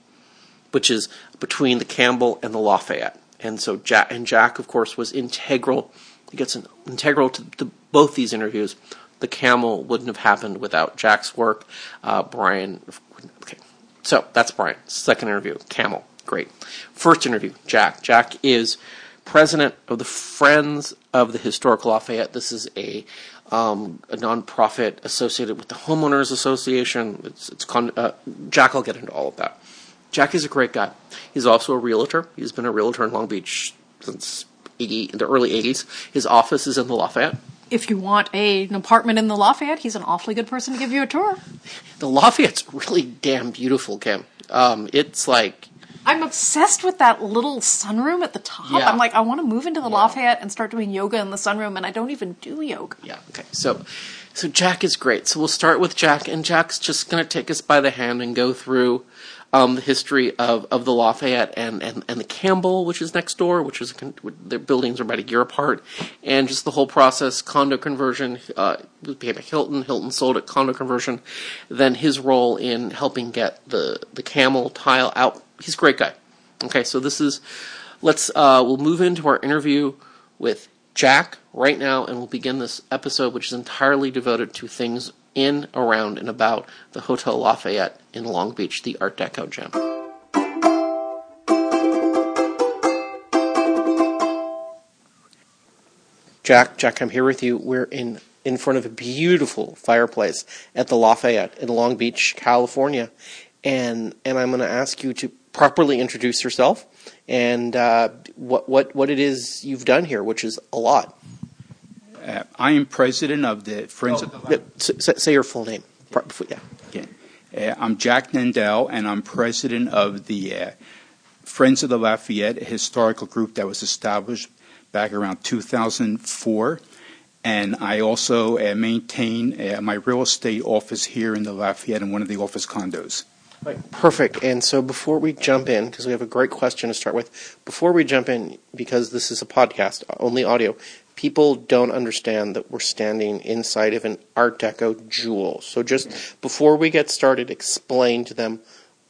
which is between the Campbell and the Lafayette. And so Jack and Jack, of course, was integral. He gets an, integral to, both these interviews. The Camel wouldn't have happened without Jack's work. Uh, Brian, so that's Brian. Second interview, Camel, great. First interview, Jack. Jack is president of the Friends of the Historical Lafayette. This is a um, a nonprofit associated with the Homeowners Association. It's, it's con- uh, Jack will get into all of that. Jack is a great guy. He's also a realtor. He's been a realtor in Long Beach since 80, the early 80s. His office is in the Lafayette. If you want a, an apartment in the Lafayette, he's an awfully good person to give you a tour. The Lafayette's really damn beautiful, Kim. Um, it's like I'm obsessed with that little sunroom at the top. Yeah. I'm like, I want to move into the Lafayette and start doing yoga in the sunroom, and I don't even do yoga. Yeah. Okay. So, so Jack is great. So we'll start with Jack, and Jack's just going to take us by the hand and go through um, the history of, of the Lafayette and, and, and the Campbell, which is next door, which is their buildings are about a year apart, and just the whole process, condo conversion. Uh, became a Hilton. Hilton sold it, condo conversion. Then his role in helping get the the Camel tile out. He's a great guy. Okay, so this is let's uh, we'll move into our interview with Jack right now, and we'll begin this episode, which is entirely devoted to things in, around, and about the Hotel Lafayette in Long Beach, the Art Deco gem. Jack, Jack, I'm here with you. We're in in front of a beautiful fireplace at the Lafayette in Long Beach, California, and and I'm going to ask you to properly introduce yourself and uh, what what what it is you've done here, which is a lot. Uh, I am president of the Friends of the Yeah, s- s- say your full name. Pro- before- Yeah. Uh, I'm Jack Nendel, and I'm president of the uh, Friends of the Lafayette, historical group that was established back around 2004. And I also uh, maintain uh, my real estate office here in the Lafayette in one of the office condos. Perfect. And so before we jump in, because we have a great question to start with, before we jump in, because this is a podcast, only audio, people don't understand that we're standing inside of an Art Deco jewel. So just before we get started, explain to them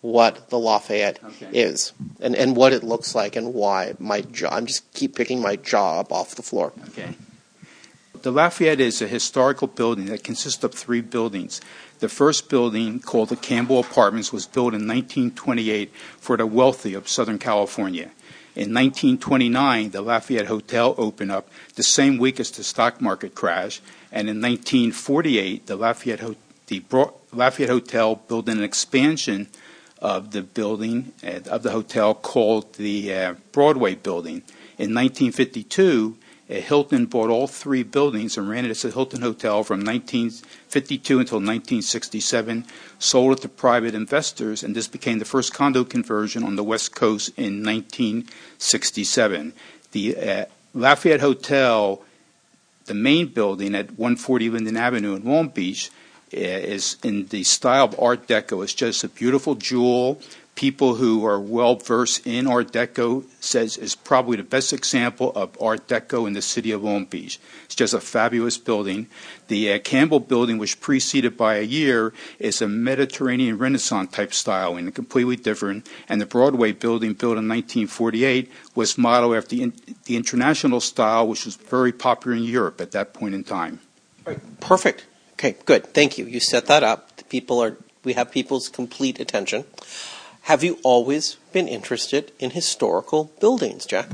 what the Lafayette Okay. is and, and what it looks like and why my jaw. I'm just keep picking my jaw up off the floor. Okay. The Lafayette is a historical building that consists of three buildings. The first building, called the Campbell Apartments, was built in 1928 for the wealthy of Southern California. In 1929, the Lafayette Hotel opened up the same week as the stock market crash, and in 1948, the Lafayette, Ho- the Lafayette Hotel built an expansion of the building uh, of the hotel called the uh, Broadway Building. In 1952, uh, Hilton bought all three buildings and ran it as a Hilton Hotel from 1952 until 1967, sold it to private investors, and this became the first condo conversion on the West Coast in 1967. The uh, Lafayette Hotel, the main building at 140 Linden Avenue in Long Beach, uh, is in the style of Art Deco. It's just a beautiful jewel. People who are well versed in Art Deco says is probably the best example of Art Deco in the city of Long Beach. It's just a fabulous building. The uh, Campbell building, which preceded by a year, is a Mediterranean Renaissance type style and completely different. And the Broadway building, built in 1948, was modeled after the, in, the international style, which was very popular in Europe at that point in time. Perfect. Okay, good. Thank you. You set that up. The people are we have people's complete attention. Have you always been interested in historical buildings, Jack?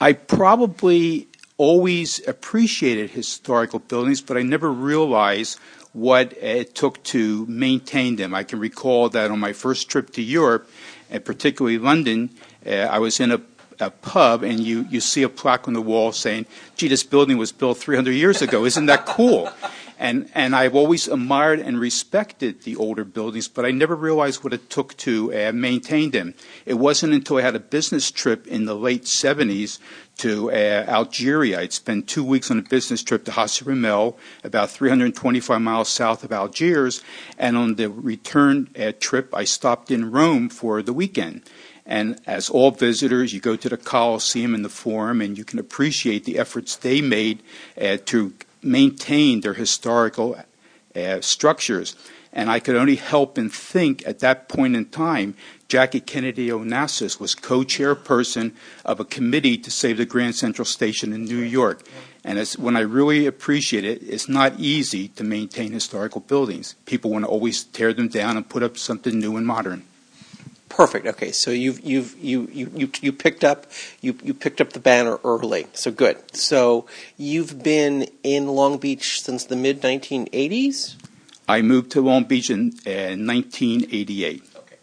I probably always appreciated historical buildings, but I never realized what it took to maintain them. I can recall that on my first trip to Europe, and particularly London, uh, I was in a, a pub and you, you see a plaque on the wall saying, gee, this building was built 300 years ago. Isn't that cool? And, and I've always admired and respected the older buildings, but I never realized what it took to uh, maintain them. It wasn't until I had a business trip in the late 70s to uh, Algeria. I'd spent two weeks on a business trip to Hassi R'Mel, about 325 miles south of Algiers, and on the return uh, trip, I stopped in Rome for the weekend. And as all visitors, you go to the Coliseum and the Forum, and you can appreciate the efforts they made uh, to maintain their historical uh, structures. And I could only help and think at that point in time, Jackie Kennedy Onassis was co-chairperson of a committee to save the Grand Central Station in New York. And it's, when I really appreciate it, it's not easy to maintain historical buildings. People want to always tear them down and put up something new and modern. Perfect. Okay, so you've you've you you you, you picked up you you picked up the banner early. So good. So you've been in Long Beach since the mid 1980s. I moved to Long Beach in uh, 1988. Okay,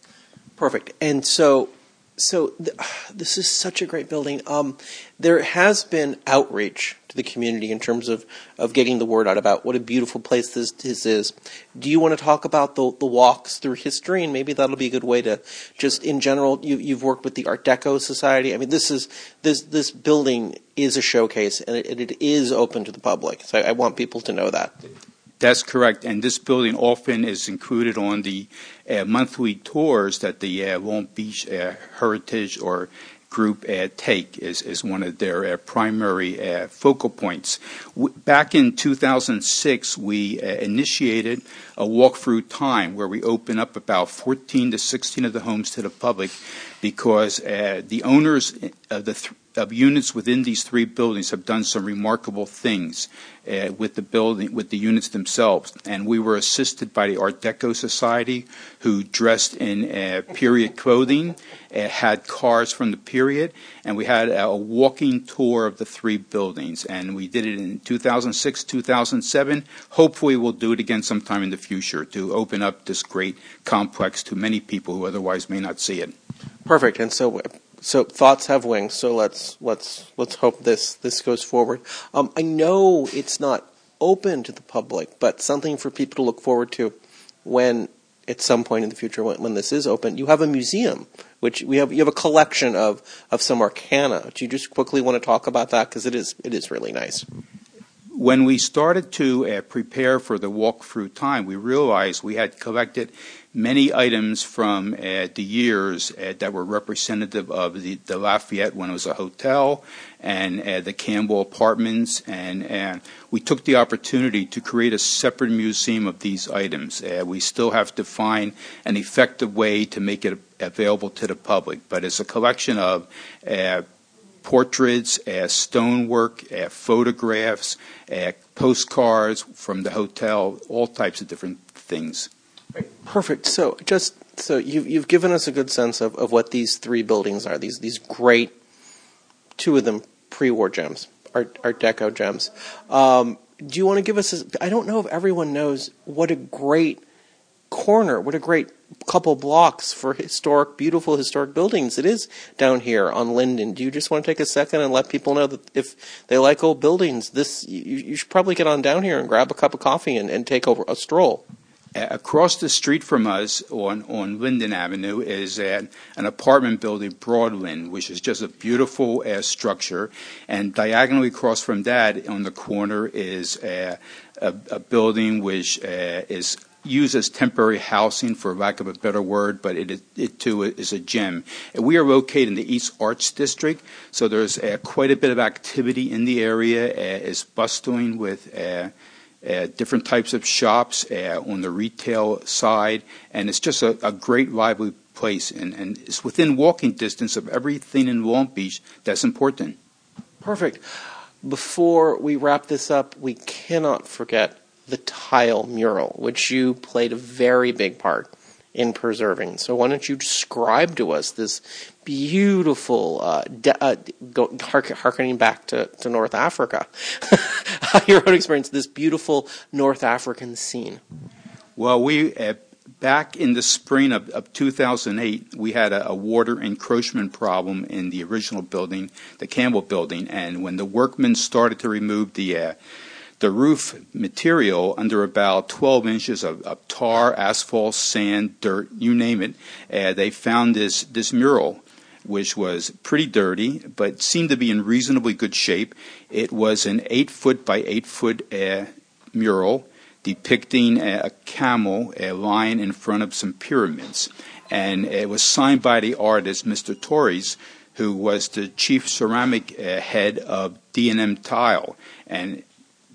perfect. And so so th- *sighs* this is such a great building. Um, there has been outreach to the community in terms of, of getting the word out about what a beautiful place this, this is. Do you want to talk about the, the walks through history? And maybe that'll be a good way to just in general, you, you've worked with the Art Deco Society. I mean, this is, this, this building is a showcase and it, it is open to the public. So I, I want people to know that. That's correct. And this building often is included on the uh, monthly tours that the uh, Long Beach uh, Heritage or group uh, take is, is one of their uh, primary uh, focal points. Back in 2006, we initiated a walk-through time where we open up about 14 to 16 of the homes to the public because the owners of the th- of units within these three buildings have done some remarkable things uh, with the building, with the units themselves. And we were assisted by the Art Deco Society, who dressed in uh, period clothing, uh, had cars from the period, and we had a walking tour of the three buildings. And we did it in 2006, 2007. Hopefully, we'll do it again sometime in the future to open up this great complex to many people who otherwise may not see it. Perfect. And so so thoughts have wings. So let's let's let's hope this this goes forward. Um, I know it's not open to the public, but something for people to look forward to when at some point in the future when, when this is open. You have a museum, which we have you have a collection of of some arcana. Do you just quickly want to talk about that because it is it is really nice. When we started to uh, prepare for the walk-through time, we realized we had collected many items from uh, the years uh, that were representative of the, the, Lafayette when it was a hotel and uh, the Campbell Apartments. And, and, we took the opportunity to create a separate museum of these items. Uh, we still have to find an effective way to make it available to the public, but it's a collection of uh, portraits, uh, stonework, photographs, postcards from the hotel, all types of different things. Perfect. So just so you've you've given us a good sense of, of what these three buildings are. These these great, two of them pre-war gems, Art Art Deco gems. Um, do you want to give us? I I don't know if everyone knows what a great corner, what a great couple blocks for historic, beautiful historic buildings it is down here on Linden. Do you just want to take a second and let people know that if they like old buildings, this you, you should probably get on down here and grab a cup of coffee and, and take over a stroll? Across the street from us on, on Linden Avenue is an, an apartment building, Broadlind, which is just a beautiful uh, structure. And diagonally across from that on the corner is a, a, building which uh, is used as temporary housing, for lack of a better word, but it, it too is a gem. We are located in the East Arts District, so there's uh, quite a bit of activity in the area. Uh, it's bustling with different types of shops uh, on the retail side, and it's just a, a great lively place, and, and, it's within walking distance of everything in Long Beach that's important. Perfect. Before we wrap this up, we cannot forget the tile mural, which you played a very big part in preserving. So why don't you describe to us this beautiful, uh, de- uh, go, harkening back to, to North Africa, *laughs* your own experience, this beautiful North African scene? Well, we uh, back in the spring of, of 2008, we had a, a, water encroachment problem in the original building, the Campbell building, and when the workmen started to remove the uh, the roof material under about 12 inches of, of tar, asphalt, sand, dirt, you name it. Uh, they found this, this mural, which was pretty dirty, but seemed to be in reasonably good shape. It was an 8 foot by 8 foot uh, mural depicting a, a camel a lying in front of some pyramids. And it was signed by the artist, Mr. Torres, who was the chief ceramic uh, head of D&M Tile. And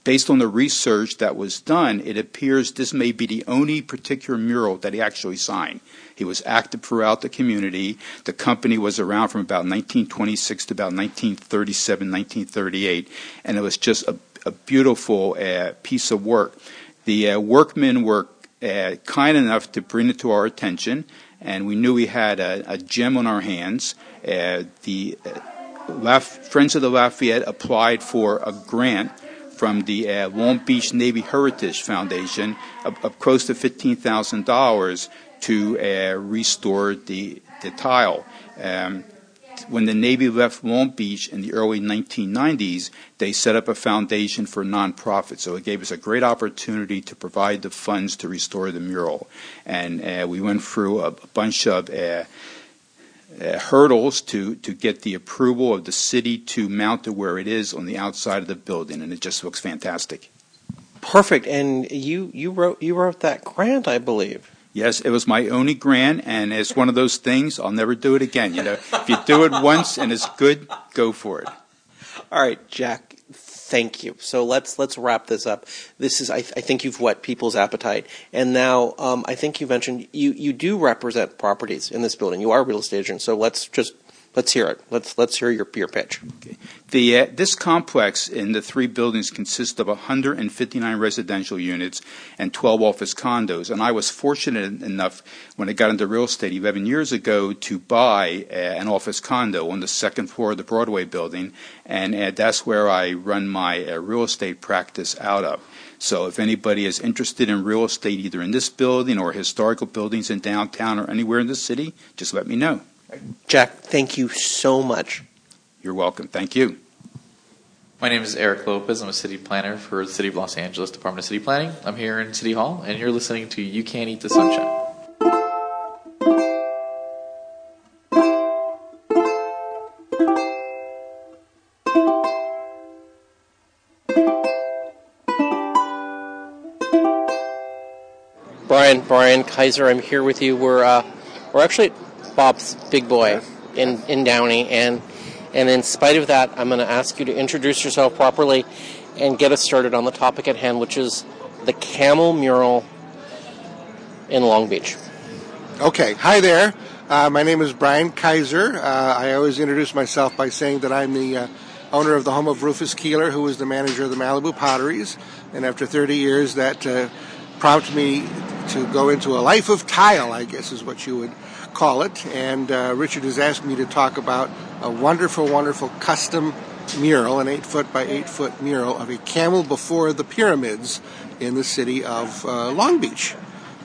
based on the research that was done, it appears this may be the only particular mural that he actually signed. He was active throughout the community. The company was around from about 1926 to about 1937, 1938, and it was just a, a beautiful uh, piece of work. The uh, workmen were uh, kind enough to bring it to our attention, and we knew we had a, a gem on our hands. Uh, the uh, Friends of the Lafayette applied for a grant from the uh, Long Beach Navy Heritage Foundation of, of close to $15,000 to uh, restore the, the tile. Um, when the Navy left Long Beach in the early 1990s, they set up a foundation for nonprofits. So it gave us a great opportunity to provide the funds to restore the mural. And uh, we went through a, bunch of uh, uh, hurdles to, to get the approval of the city to mount it where it is on the outside of the building, and it just looks fantastic. Perfect. And you, you wrote you wrote that grant, I believe. Yes, it was my only grant, and it's one of those things I'll never do it again. You know, if you do it once and it's good, go for it. All right, Jack. Thank you. So let's let's wrap this up. This is I, th- I think you've whet people's appetite, and now um, I think you mentioned you you do represent properties in this building. You are a real estate agent. So let's just Let's hear it. Let's let's hear your your pitch. Okay. The uh, this complex in the three buildings consists of 159 residential units and 12 office condos. And I was fortunate enough when I got into real estate 11 years ago to buy uh, an office condo on the second floor of the Broadway building, and uh, that's where I run my uh, real estate practice out of. So if anybody is interested in real estate, either in this building or historical buildings in downtown or anywhere in the city, just let me know. Jack, thank you so much. You're welcome. Thank you. My name is Eric Lopez. I'm a city planner for the City of Los Angeles Department of City Planning. I'm here in City Hall, and you're listening to You Can't Eat the Sunshine. Brian, Brian Kaiser, I'm here with you. We're uh, we're actually Bob's Big Boy in, in Downey. And, and in spite of that, I'm going to ask you to introduce yourself properly and get us started on the topic at hand, which is the Camel Mural in Long Beach. Okay. Hi there. Uh, my name is Brian Kaiser. Uh, I always introduce myself by saying that I'm the uh, owner of the home of Rufus Keeler, who is the manager of the Malibu Potteries. And after 30 years, that uh, prompted me to go into a life of tile, I guess is what you would call it. And uh, Richard has asked me to talk about a wonderful, wonderful custom mural, an eight foot by eight foot mural of a camel before the pyramids in the city of uh, Long Beach.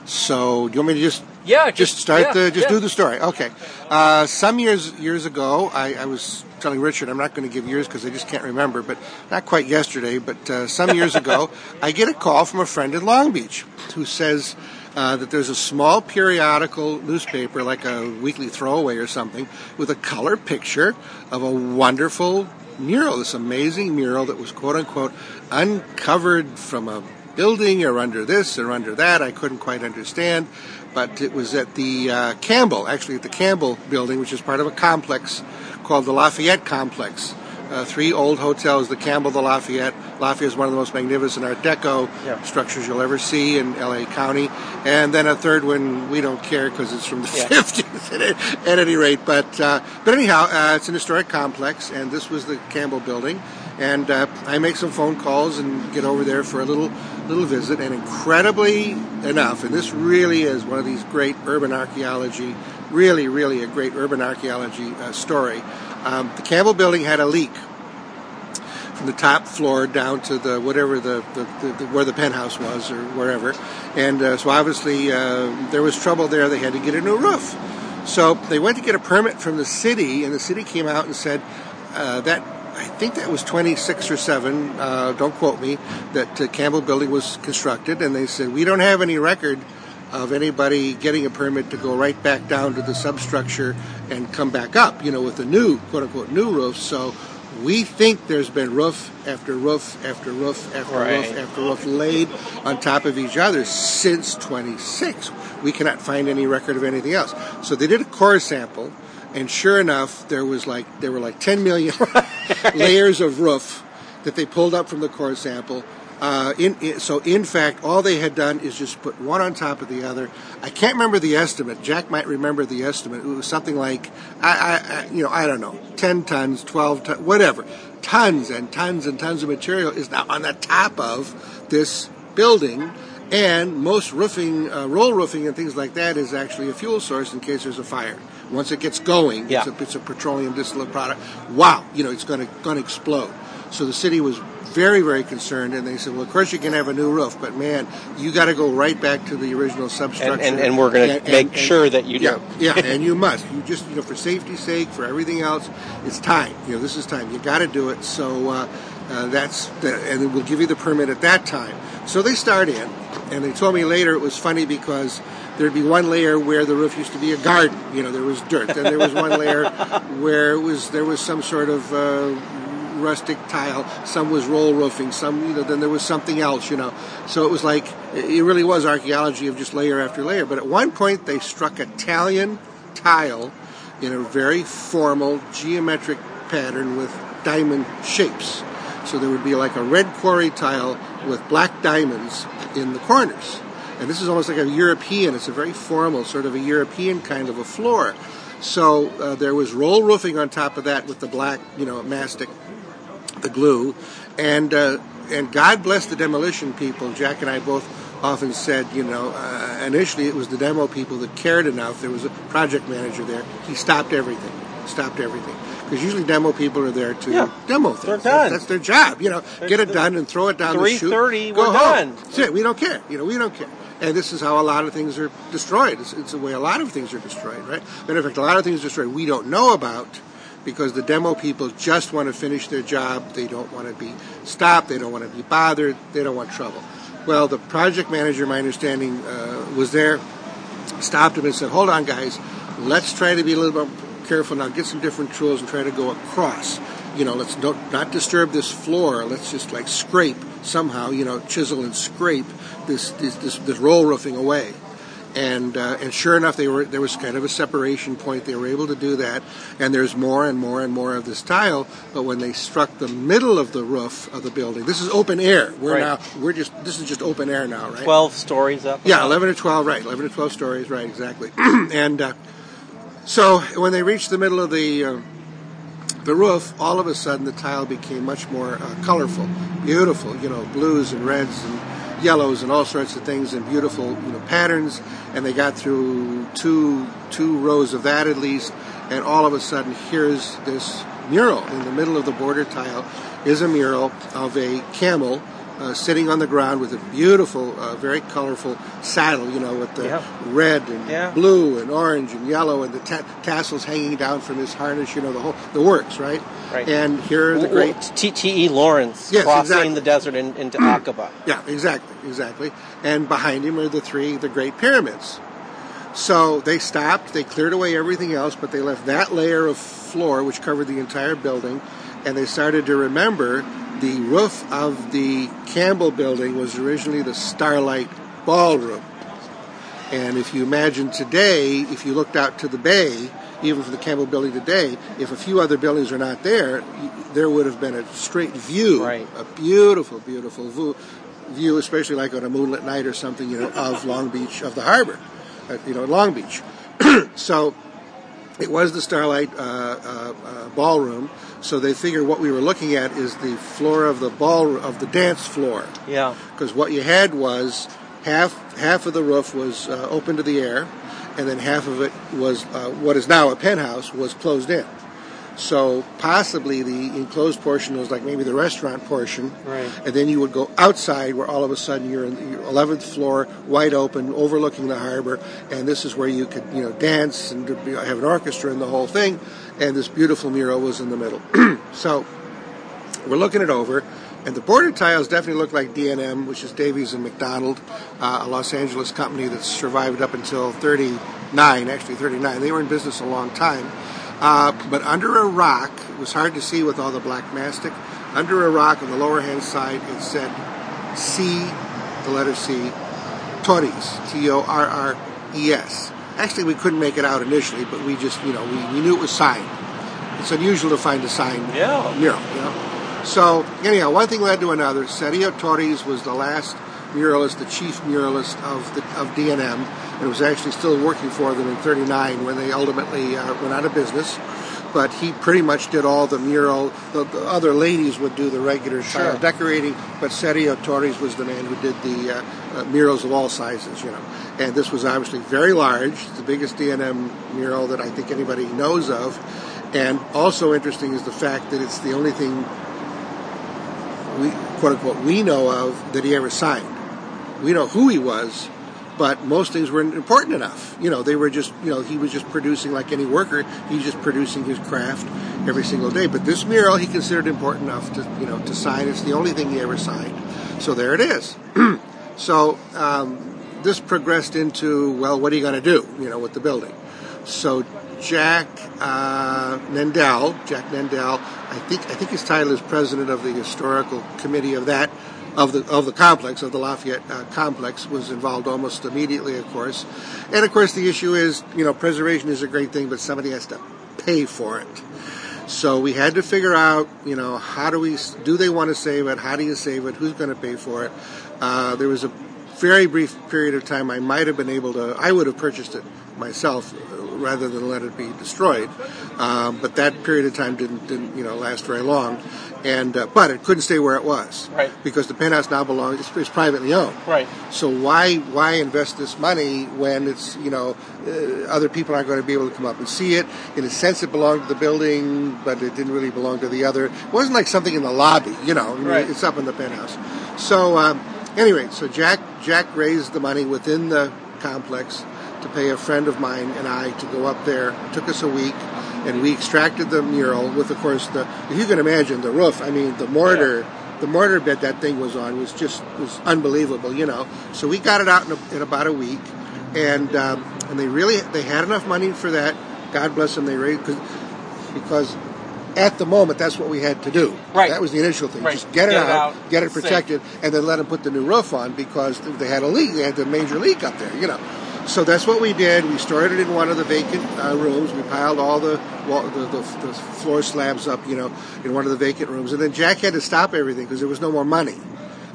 So, do you want me to just yeah just, just start yeah, the just yeah. do the story? Okay. Uh, some years years ago, I, I, was telling Richard I'm not going to give years because I just can't remember, but not quite yesterday, but uh, some years ago, *laughs* I get a call from a friend in Long Beach who says uh, that there's a small periodical newspaper, like a weekly throwaway or something, with a color picture of a wonderful mural, this amazing mural that was quote unquote uncovered from a building or under this or under that. I couldn't quite understand, but it was at the uh, Campbell, actually at the Campbell building, which is part of a complex called the Lafayette Complex uh, three old hotels, the Campbell, the Lafayette. Lafayette is one of the most magnificent Art Deco yeah. structures you'll ever see in LA County. And then a third one, we don't care because it's from the yeah. *laughs* 50s at, at, any rate. But, uh, but anyhow, uh, it's an historic complex, and this was the Campbell building. And uh, I make some phone calls and get over there for a little little visit. And incredibly enough, and this really is one of these great urban archaeology, really, really a great urban archaeology uh, story. Um, the Campbell building had a leak from the top floor down to the whatever the, the, the, the where the penthouse was or wherever, and uh, so obviously uh, there was trouble there. They had to get a new roof. So they went to get a permit from the city, and the city came out and said uh, that I think that was 26 or 7, uh, don't quote me, that uh, Campbell Building was constructed, and they said, we don't have any record of anybody getting a permit to go right back down to the substructure and come back up, you know, with the new, quote unquote, new roof. So We think there's been roof after roof after roof after Right. roof after roof laid on top of each other since 26. We cannot find any record of anything else. So they did a core sample, and sure enough, there was like there were like 10 million *laughs* layers of roof that they pulled up from the core sample. Uh, in, in, so, in fact, all they had done is just put one on top of the other. I can't remember the estimate. Jack might remember the estimate. It was something like, I, I, I you know, I don't know, 10 tons, 12 tons, whatever. Tons and tons and tons of material is now on the top of this building. And most roofing, uh, roll roofing and things like that is actually a fuel source in case there's a fire. Once it gets going, Yeah. it's, a, it's a petroleum distillate product. Wow, you know, it's going to going to explode. So the city was very, very concerned, and they said, "Well, of course you can have a new roof, but man, you got to go right back to the original substructure." And- and- and we're gonna make and- sure that you do. yeah, yeah, and you must. You just, you know, for safety's sake, for everything else, it's time. You know, this is time. You got to do it. So uh, uh, that's, the, and we'll give you the permit at that time. So they start in, and they told me later it was funny because there'd be one layer where the roof used to be a garden. You know, there was dirt. Then there was one layer where it was there was some sort of uh, rustic tile. Some was roll roofing. Some, you know, then there was something else. You know, so it was like it really was archaeology of just layer after layer. But at one point they struck Italian tile in a very formal geometric pattern with diamond shapes. So there would be like a red quarry tile with black diamonds in the corners. And this is almost like a European, it's a very formal, sort of a European kind of a floor. So uh, there was roll roofing on top of that with the black, you know, mastic, the glue. And, uh, and God bless the demolition people. Jack and I both often said, you know, uh, initially it was the demo people that cared enough. There was a project manager there. He stopped everything. Stopped everything. Because usually demo people are there to Yeah. demo things. They're That's- done. That's, their job. You know, get it done and throw it down the chute. 3:30, we're home. done. That's it. We don't care. You know, we don't care. And this is how a lot of things are destroyed. It's, it's the way a lot of things are destroyed, right? Matter of fact, a lot of things are destroyed we don't know about because the demo people just want to finish their job. They don't want to be stopped. They don't want to be bothered. They don't want trouble. Well, the project manager, my understanding, uh, was there, stopped him and said, "Hold on, guys. Let's try to be a little bit careful now. Get some different tools and try to go across. You know, let's don't, not disturb this floor. Let's just like scrape somehow. You know, chisel and scrape this this this, this roll roofing away." And uh, and sure enough, they were there was kind of a separation point. They were able to do that, and there's more and more and more of this tile. But when they struck the middle of the roof of the building, this is open air. We're Right. now we're just this is just open air now, right? 12 stories up. Yeah, 11 or 12, right. 11 or 12 stories, right, exactly. *clears throat* and uh, so when they reached the middle of the uh, the roof, all of a sudden the tile became much more uh, colorful, beautiful, you know, blues and reds and yellows and all sorts of things and beautiful, you know, patterns. And they got through two two rows of that at least, and all of a sudden here's this mural in the middle of the border tile is a mural of a camel uh, sitting on the ground with a beautiful, uh, very colorful saddle, you know, with the Yeah. red and Yeah. blue and orange and yellow and the ta- tassels hanging down from his harness, you know, the whole, the works, right? Right. And here are the Well, great, T.T.E. Lawrence Yes, crossing exactly. the desert in, into Aqaba. yeah, exactly, exactly. And behind him are the three, the great pyramids. So they stopped, they cleared away everything else, but they left that layer of floor, which covered the entire building, and they started to remember the roof of the Campbell building was originally the Starlight Ballroom. And if you imagine today, if you looked out to the bay, even for the Campbell building today, if a few other buildings are not there, there would have been a straight view, Right. a beautiful, beautiful view, view, especially like on a moonlit night or something, you know, of Long Beach, of the harbor, uh, you know, Long Beach. *clears throat* so it was the Starlight uh, uh, uh, Ballroom. So they figured what we were looking at is the floor of the ball of the dance floor Yeah. because what you had was half half of the roof was uh, open to the air, and then half of it was uh, what is now a penthouse was closed in. So possibly the enclosed portion was like maybe the restaurant portion, Right. and then you would go outside where all of a sudden you're in your 11th floor, wide open, overlooking the harbor, and this is where you could you know dance and have an orchestra and the whole thing, and this beautiful mural was in the middle. *clears throat* so we're looking it over, and the border tiles definitely look like D&M, which is Davies and McDonald, uh, a Los Angeles company that survived up until 39, actually 39. They were in business a long time. Uh, but under a rock, it was hard to see with all the black mastic. Under a rock on the lower hand side, it said C, the letter C, Torres, T O R R E S. Actually, we couldn't make it out initially, but we just, you know, we, we knew it was signed. It's unusual to find a signed Yeah. mural, you know. So, anyhow, one thing led to another. Sergio Torres was the last muralist, the chief muralist of the, of D&M, and was actually still working for them in 39 when they ultimately uh, went out of business. But he pretty much did all the mural. The, the other ladies would do the regular tile decorating, but Sergio Torres was the man who did the uh, uh, murals of all sizes, you know. And this was obviously very large, the biggest D&M mural that I think anybody knows of. And also interesting is the fact that it's the only thing we quote unquote we know of that he ever signed. We know who he was, but most things weren't important enough. You know, they were just you know he was just producing like any worker. He's just producing his craft every single day. But this mural he considered important enough to you know to sign. It's the only thing he ever signed. So there it is. *clears throat* so um, this progressed into well, what are you going to do? You know, with the building. So Jack uh, Nendel, Jack Nendel, I think I think his title is president of the historical committee of that of the of the complex of the Lafayette uh, complex was involved almost immediately, of course. And of course, the issue is you know preservation is a great thing, but somebody has to pay for it. So we had to figure out, you know, how do we do they want to save it? How do you save it? Who's going to pay for it? Uh, there was a very brief period of time I might have been able to. I would have purchased it myself rather than let it be destroyed. Um, but that period of time didn't, didn't you know last very long. And uh, but it couldn't stay where it was, Right. Because the penthouse now belongs it's, it's privately owned, Right. So why why invest this money when it's you know uh, other people aren't going to be able to come up and see it? In a sense, it belonged to the building, but it didn't really belong to the other. It wasn't like something in the lobby, you know. Right. It's up in the penthouse. So um, anyway, so Jack Jack raised the money within the complex to pay a friend of mine and I to go up there. It took us a week, and we extracted the mural with, of course, the if you can imagine the roof. I mean, the mortar. The mortar bed that thing was on was just was unbelievable, you know. So we got it out in, a, in about a week, and um, and they really they had enough money for that. God bless them. They raised cause, because at the moment that's what we had to do. Right. That was the initial thing. Right. Just get it, Get it out, out, get it safe. protected, and then let them put the new roof on because they had a leak. They had the major leak up there, you know. So that's what we did. We stored it in one of the vacant uh, rooms. We piled all the, wall, the, the the floor slabs up, you know, in one of the vacant rooms. And then Jack had to stop everything because there was no more money.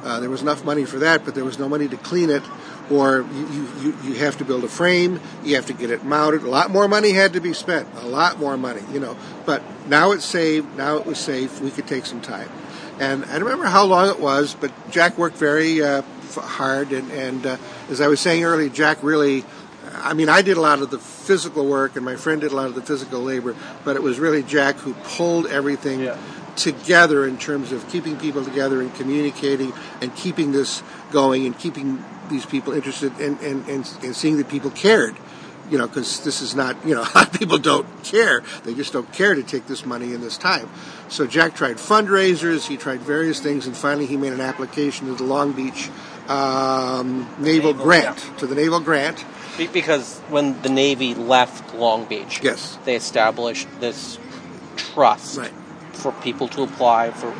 Uh, there was enough money for that, but there was no money to clean it, or you, you, you, you have to build a frame, you have to get it mounted. A lot more money had to be spent, a lot more money, you know. But now it's saved, now it was safe, we could take some time. And I don't remember how long it was, but Jack worked very uh, hard, and, and uh, as I was saying earlier, Jack really. I mean, I did a lot of the physical work, and my friend did a lot of the physical labor, but it was really Jack who pulled everything Yeah. together in terms of keeping people together and communicating and keeping this going and keeping these people interested and, and, and, and seeing that people cared. You know, because this is not, you know, *laughs* a lot of people don't care. They just don't care to take this money in this time. So Jack tried fundraisers, he tried various things, and finally he made an application to the Long Beach um, Naval, Naval, Grant, to the Naval Grant. Because when the Navy left Long Beach, Yes. they established this trust Right. for people to apply for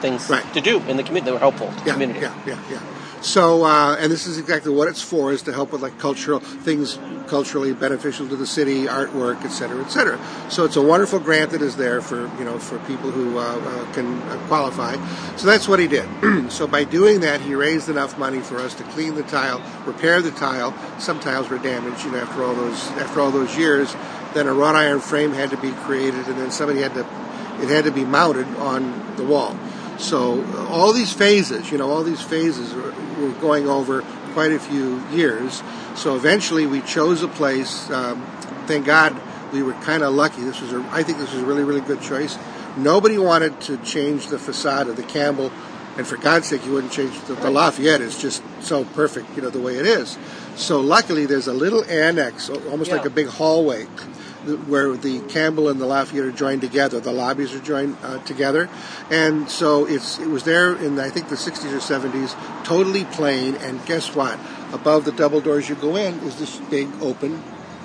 things Right. to do in the community that were helpful to the yeah, community. Yeah, yeah, yeah. So, uh, and this is exactly what it's for: is to help with like cultural things, culturally beneficial to the city, artwork, et cetera, et cetera. So it's a wonderful grant that is there for you know for people who uh, uh, can uh, qualify. So that's what he did. *clears throat* so by doing that, he raised enough money for us to clean the tile, repair the tile. Some tiles were damaged, you know, after all those after all those years. Then a wrought iron frame had to be created, and then somebody had to it had to be mounted on the wall. So all these phases, you know, all these phases were, going over quite a few years. So eventually we chose a place. Um, thank God we were kind of lucky. This was, a, I think, this was a really, really good choice. Nobody wanted to change the facade of the Campbell, and for God's sake, you wouldn't change the, the Lafayette. is just so perfect, you know, the way it is. So luckily, there's a little annex, al- almost like a big hallway, where the Campbell and the Lafayette are joined together. The lobbies are joined uh, together, and so it's it was there in I think the 60s or 70s, totally plain. And guess what? Above the double doors you go in is this big open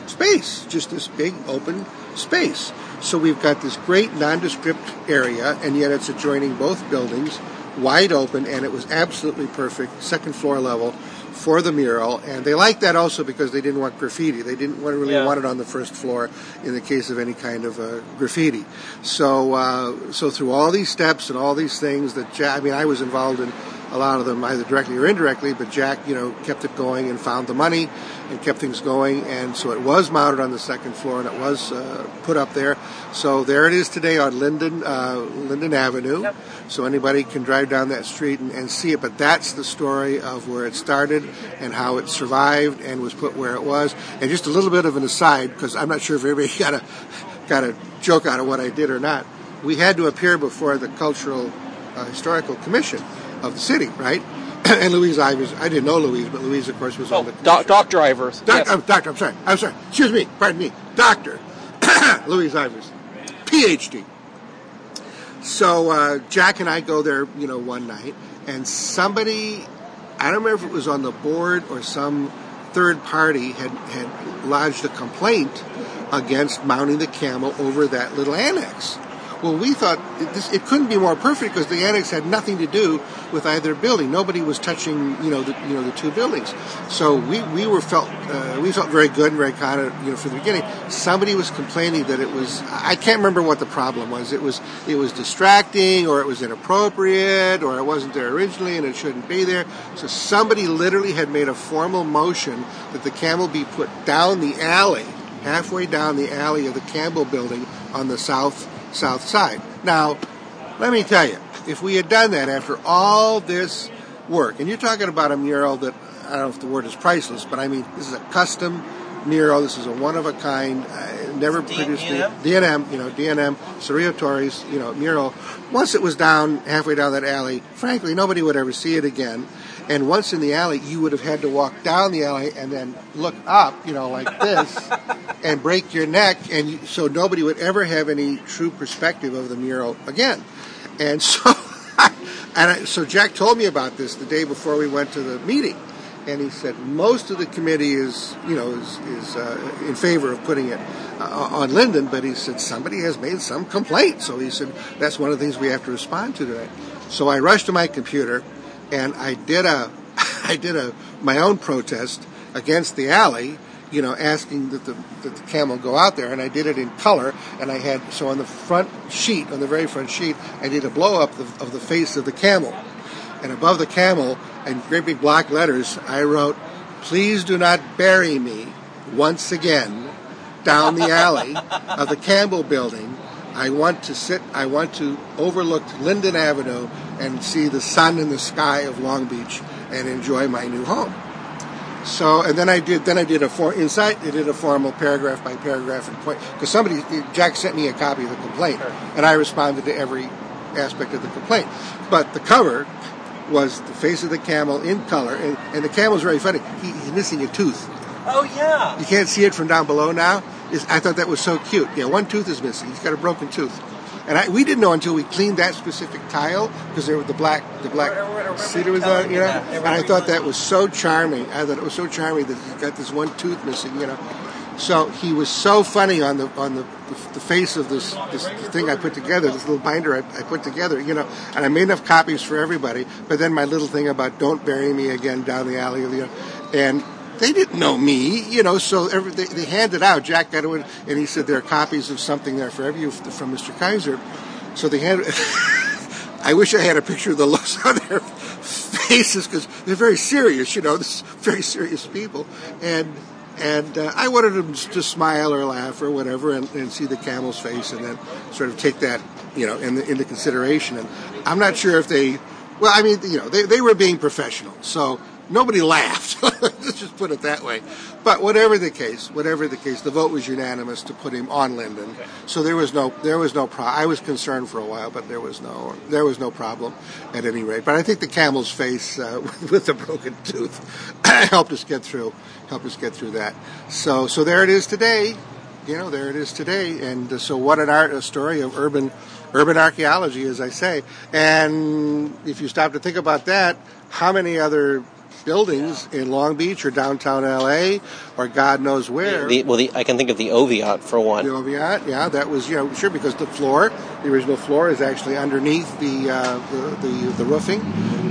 space, just this big open space. So we've got this great nondescript area, and yet it's adjoining both buildings, wide open, and it was absolutely perfect, second floor level for the mural. And they liked that also because they didn't want graffiti. They didn't want, really Yeah. want it on the first floor in the case of any kind of uh, graffiti. So, uh, so through all these steps and all these things that Jack, I mean, I was involved in a lot of them either directly or indirectly, but Jack, you know, kept it going and found the money and kept things going. And so it was mounted on the second floor and it was uh, put up there. So there it is today on Linden, uh, Linden Avenue. So anybody can drive down that street and, and see it. But that's the story of where it started and how it survived and was put where it was. And just a little bit of an aside, because I'm not sure if everybody *laughs* got a got a joke out of what I did or not. We had to appear before the Cultural uh, Historical Commission of the city, right? *clears throat* and Louise Ivers, I didn't know Louise, but Louise, of course, was on the Oh, doc, doc drivers. Doc, Yes. I'm, doctor, I'm sorry. I'm sorry. Excuse me. Pardon me. Doctor *clears throat* Louise Ivers, PhD. So uh, Jack and I go there, you know, one night, and somebody, I don't remember if it was on the board or some third party had had lodged a complaint against mounting the camel over that little annex. Well, we thought it, this, it couldn't be more perfect because the annex had nothing to do with either building. Nobody was touching, you know, the, you know, the two buildings. So we, we were felt uh, we felt very good and very confident, you know, from the beginning. Somebody was complaining that it was I can't remember what the problem was. It was it was distracting or it was inappropriate or it wasn't there originally and it shouldn't be there. So somebody literally had made a formal motion that the camel be put down the alley, halfway down the alley of the Campbell building on the south south side. Now, let me tell you, if we had done that after all this work, and you're talking about a mural that I don't know if the word is priceless, but I mean this is a custom mural. This is a one of a kind, uh, never produced D&M? D&M, you know, D&M, Cerrillo Torres, you know, mural. Once it was down halfway down that alley, frankly, nobody would ever see it again. And once in the alley, you would have had to walk down the alley and then look up, you know, like this, *laughs* and break your neck, and you, so nobody would ever have any true perspective of the mural again. And so, *laughs* and I, so Jack told me about this the day before we went to the meeting, and he said most of the committee is, you know, is, is uh, in favor of putting it uh, on Linden, but he said somebody has made some complaint. So he said that's one of the things we have to respond to today. So I rushed to my computer, and I did a, *laughs* I did a my own protest against the alley. You know, asking that the that the camel go out there, and I did it in color. And I had so on the front sheet, on the very front sheet, I did a blow up of, of the face of the camel, and above the camel, in great big block letters, I wrote, "Please do not bury me once again down the alley of the Campbell building. I want to sit, I want to overlook Linden Avenue and see the sun in the sky of Long Beach and enjoy my new home. So, and then I did, then I did a for, inside, I did a formal paragraph by paragraph and point, because somebody, Jack sent me a copy of the complaint, and I responded to every aspect of the complaint. But the cover was the face of the camel in color, and, and the camel's very funny. He, he's missing a tooth. Oh yeah. You can't see it from down below now. Is I thought that was so cute. Yeah, one tooth is missing. He's got a broken tooth, and I, we didn't know until we cleaned that specific tile because there was the black the black cedar was on, you know. And I thought that was so charming. I thought it was so charming that he's got this one tooth missing, you know. So he was so funny on the on the, the face of this this thing I put together, this little binder I, I put together, you know. And I made enough copies for everybody. But then my little thing about don't bury me again down the alley, you know, and they didn't know me, you know, so every, they, they handed out. Jack it, and he said there are copies of something there for every from Mr. Kaiser. So they had. *laughs* I wish I had a picture of the looks *laughs* on their faces because they're very serious, you know, this very serious people, and and uh, I wanted them to smile or laugh or whatever, and, and see the camel's face, and then sort of take that, you know, in the, into consideration. And I'm not sure if they, well, I mean, you know, they they were being professional, so nobody laughed. *laughs* Let's just put it that way. But whatever the case, whatever the case, the vote was unanimous to put him on Linden. So there was no there was no pro- I was concerned for a while, but there was no there was no problem at any rate. But I think the camel's face uh, *laughs* with the broken tooth *laughs* helped us get through helped us get through that. So so there it is today. You know, there it is today. And uh, so what an art a story of urban urban archaeology, as I say. And if you stop to think about that, how many other buildings in Long Beach or downtown LA or God knows where. The, well, the, I can think of the Oviatt for one. The Oviatt, yeah, that was you know sure because the floor, the original floor, is actually underneath the uh, the, the, the roofing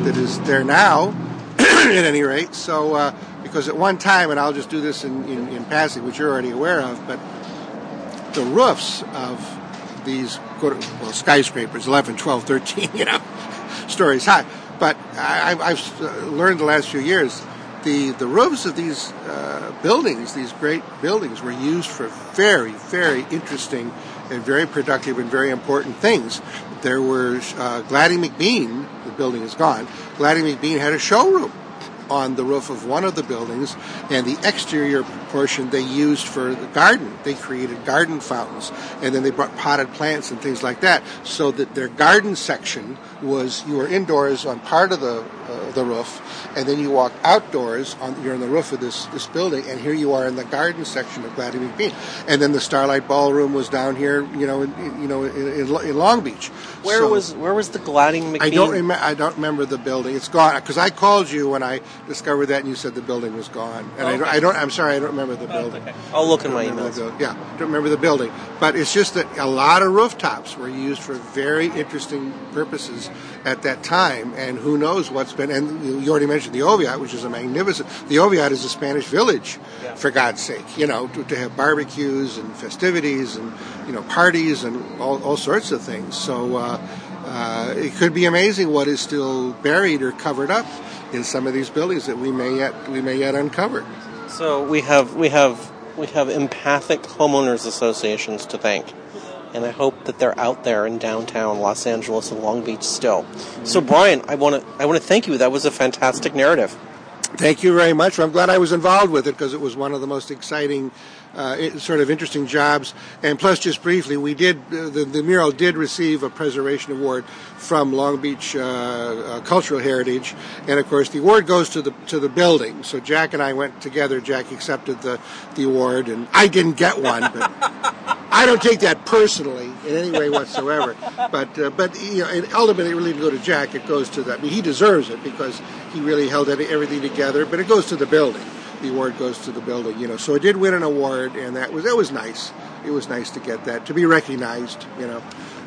that is there now. *clears throat* at any rate, so uh, because at one time, and I'll just do this in, in, in passing, which you're already aware of, but the roofs of these well, skyscrapers, 11, 12, 13, *laughs* you know, stories high. But I, I've learned the last few years the, the roofs of these uh, buildings, these great buildings, were used for very, very interesting and very productive and very important things. There were uh, Gladding McBean, the building is gone. Gladding McBean had a showroom on the roof of one of the buildings, and the exterior portion they used for the garden. They created garden fountains, and then they brought potted plants and things like that, so that their garden section was you were indoors on part of the uh, the roof, and then you walk outdoors on you're on the roof of this this building, and here you are in the garden section of Gladding McBean, and then the Starlight Ballroom was down here, you know, in, you know, in, in Long Beach. Where So- was where was the Gladding McBean? I don't remember. I don't remember the building. It's gone because I called you when I discovered that, and you said the building was gone. And I, don't, I don't. I'm sorry, I don't remember the building. I'll look in my emails. Yeah, don't remember the building. But it's just that a lot of rooftops were used for very interesting purposes at that time, and who knows what's been. And you already mentioned the Oviatt, which is a magnificent. The Oviatt is a Spanish village, for God's sake. You know, to, to have barbecues and festivities and you know parties and all, all sorts of things. So. Uh, uh, it could be amazing what is still buried or covered up in some of these buildings that we may yet we may yet uncover. So we have we have we have empathic homeowners associations to thank, and I hope that they're out there in downtown Los Angeles and Long Beach still. So Brian, I want to I want to thank you. That was a fantastic narrative. Thank you very much. I'm glad I was involved with it because it was one of the most exciting, uh, sort of interesting jobs. And plus, just briefly, we did uh, the, the mural did receive a preservation award from Long Beach uh, uh, Cultural Heritage, and of course, the award goes to the to the building. So Jack and I went together. Jack accepted the the award, and I didn't get one, but. I don't take that personally in any way whatsoever, but uh, but you know, and ultimately, it really didn't go to Jack. It goes to that. I mean, he deserves it because he really held everything together. But it goes to the building. The award goes to the building. You know, so it did win an award, and that was that was nice. It was nice to get that to be recognized. You know,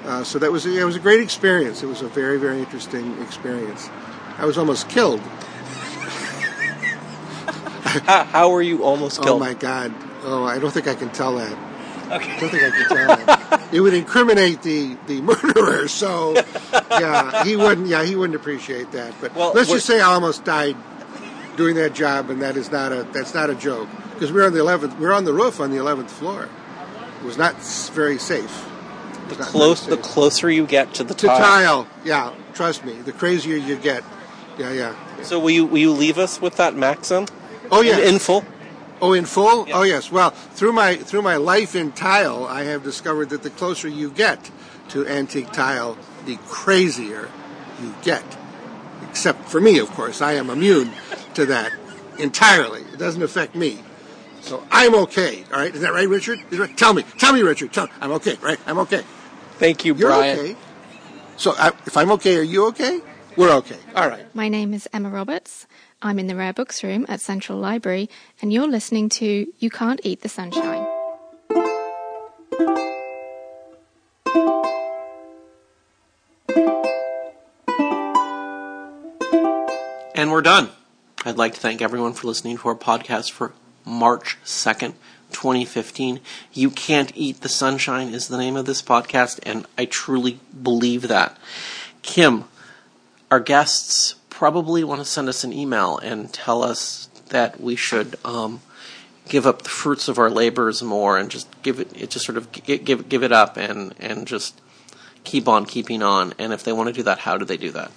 uh, so that was it was a great experience. It was a very very interesting experience. I was almost killed. How, how were you almost Oh my God! Oh, I don't think I can tell that. Okay. I don't think I can tell that. *laughs* it would incriminate the, the murderer. So, yeah, he wouldn't. Yeah, he wouldn't appreciate that. But Well, let's just say I almost died doing that job, and that is not a that's not a joke because we're on the eleventh. We're on the roof on the eleventh floor. It was not very safe. The close the closer you get to the to tile. tile. Yeah, trust me. The crazier you get. Yeah, yeah. So will you will you leave us with that maxim? Oh yeah. In, in full. Oh, in full? Oh, yes. Well, through my through my life in tile, I have discovered that the closer you get to antique tile, the crazier you get. Except for me, of course, I am immune to that entirely. It doesn't affect me. So I'm okay. All right, is that right, Richard? Is that? Tell me, tell me, Richard. Tell I'm okay, right? I'm okay. Thank you, You're Brian. okay. So I, if I'm okay, are you okay? We're okay. All right. My name is Emma Roberts. I'm in the Rare Books Room at Central Library, and you're listening to You Can't Eat the Sunshine. And we're done. I'd like to thank everyone for listening to our podcast for March 2nd, 2015. You Can't Eat the Sunshine is the name of this podcast, and I truly believe that. Kim, our guests probably want to send us an email and tell us that we should um, give up the fruits of our labors more and just give it, it just sort of give, give, it up and, and just keep on keeping on. And if they want to do that, how do they do that?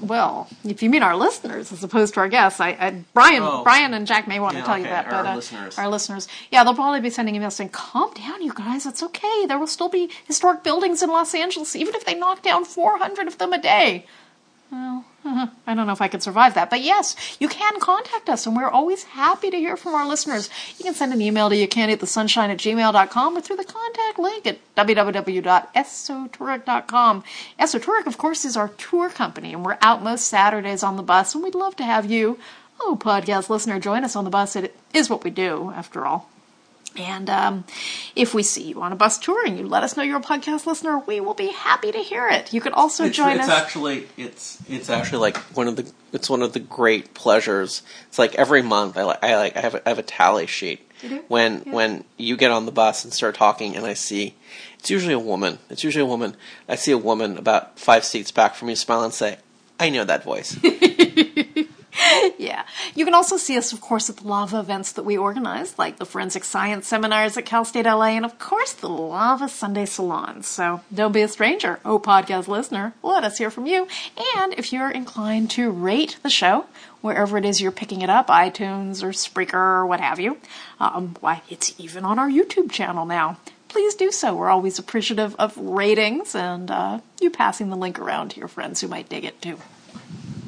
Well, if you mean our listeners as opposed to our guests, I, I Brian, Oh. Brian and Jack may want Yeah, to tell you okay, that, our but uh, listeners. our listeners, yeah, they'll probably be sending emails saying, "Calm down, you guys. It's okay. There will still be historic buildings in Los Angeles, even if they knock down 400 of them a day." Well, *laughs* I don't know if I could survive that. But yes, you can contact us, and we're always happy to hear from our listeners. You can send an email to you can't eat the sunshine at gmail.com or through the contact link at www.esotouric.com. Esotouric, of course, is our tour company, and we're out most Saturdays on the bus, and we'd love to have you, oh, podcast listener, join us on the bus. It is what we do, after all. And um, if we see you on a bus tour and you let us know you're a podcast listener, we will be happy to hear it. You could also It's, join it's us. actually it's it's actually like one of the it's one of the great pleasures. It's like every month I like I like I have a, I have a tally sheet when Yeah. when you get on the bus and start talking and I see it's usually a woman. It's usually a woman. I see a woman about five seats back from you smile and say, "I know that voice." *laughs* *laughs* Yeah. You can also see us, of course, at the Lava events that we organize, like the Forensic Science Seminars at Cal State LA, and of course the Lava Sunday Salons. So don't be a stranger, oh podcast listener. Let us hear from you. And if you're inclined to rate the show, wherever it is you're picking it up, iTunes or Spreaker or what have you, um, why, it's even on our YouTube channel now. Please do so. We're always appreciative of ratings and uh, you passing the link around to your friends who might dig it too.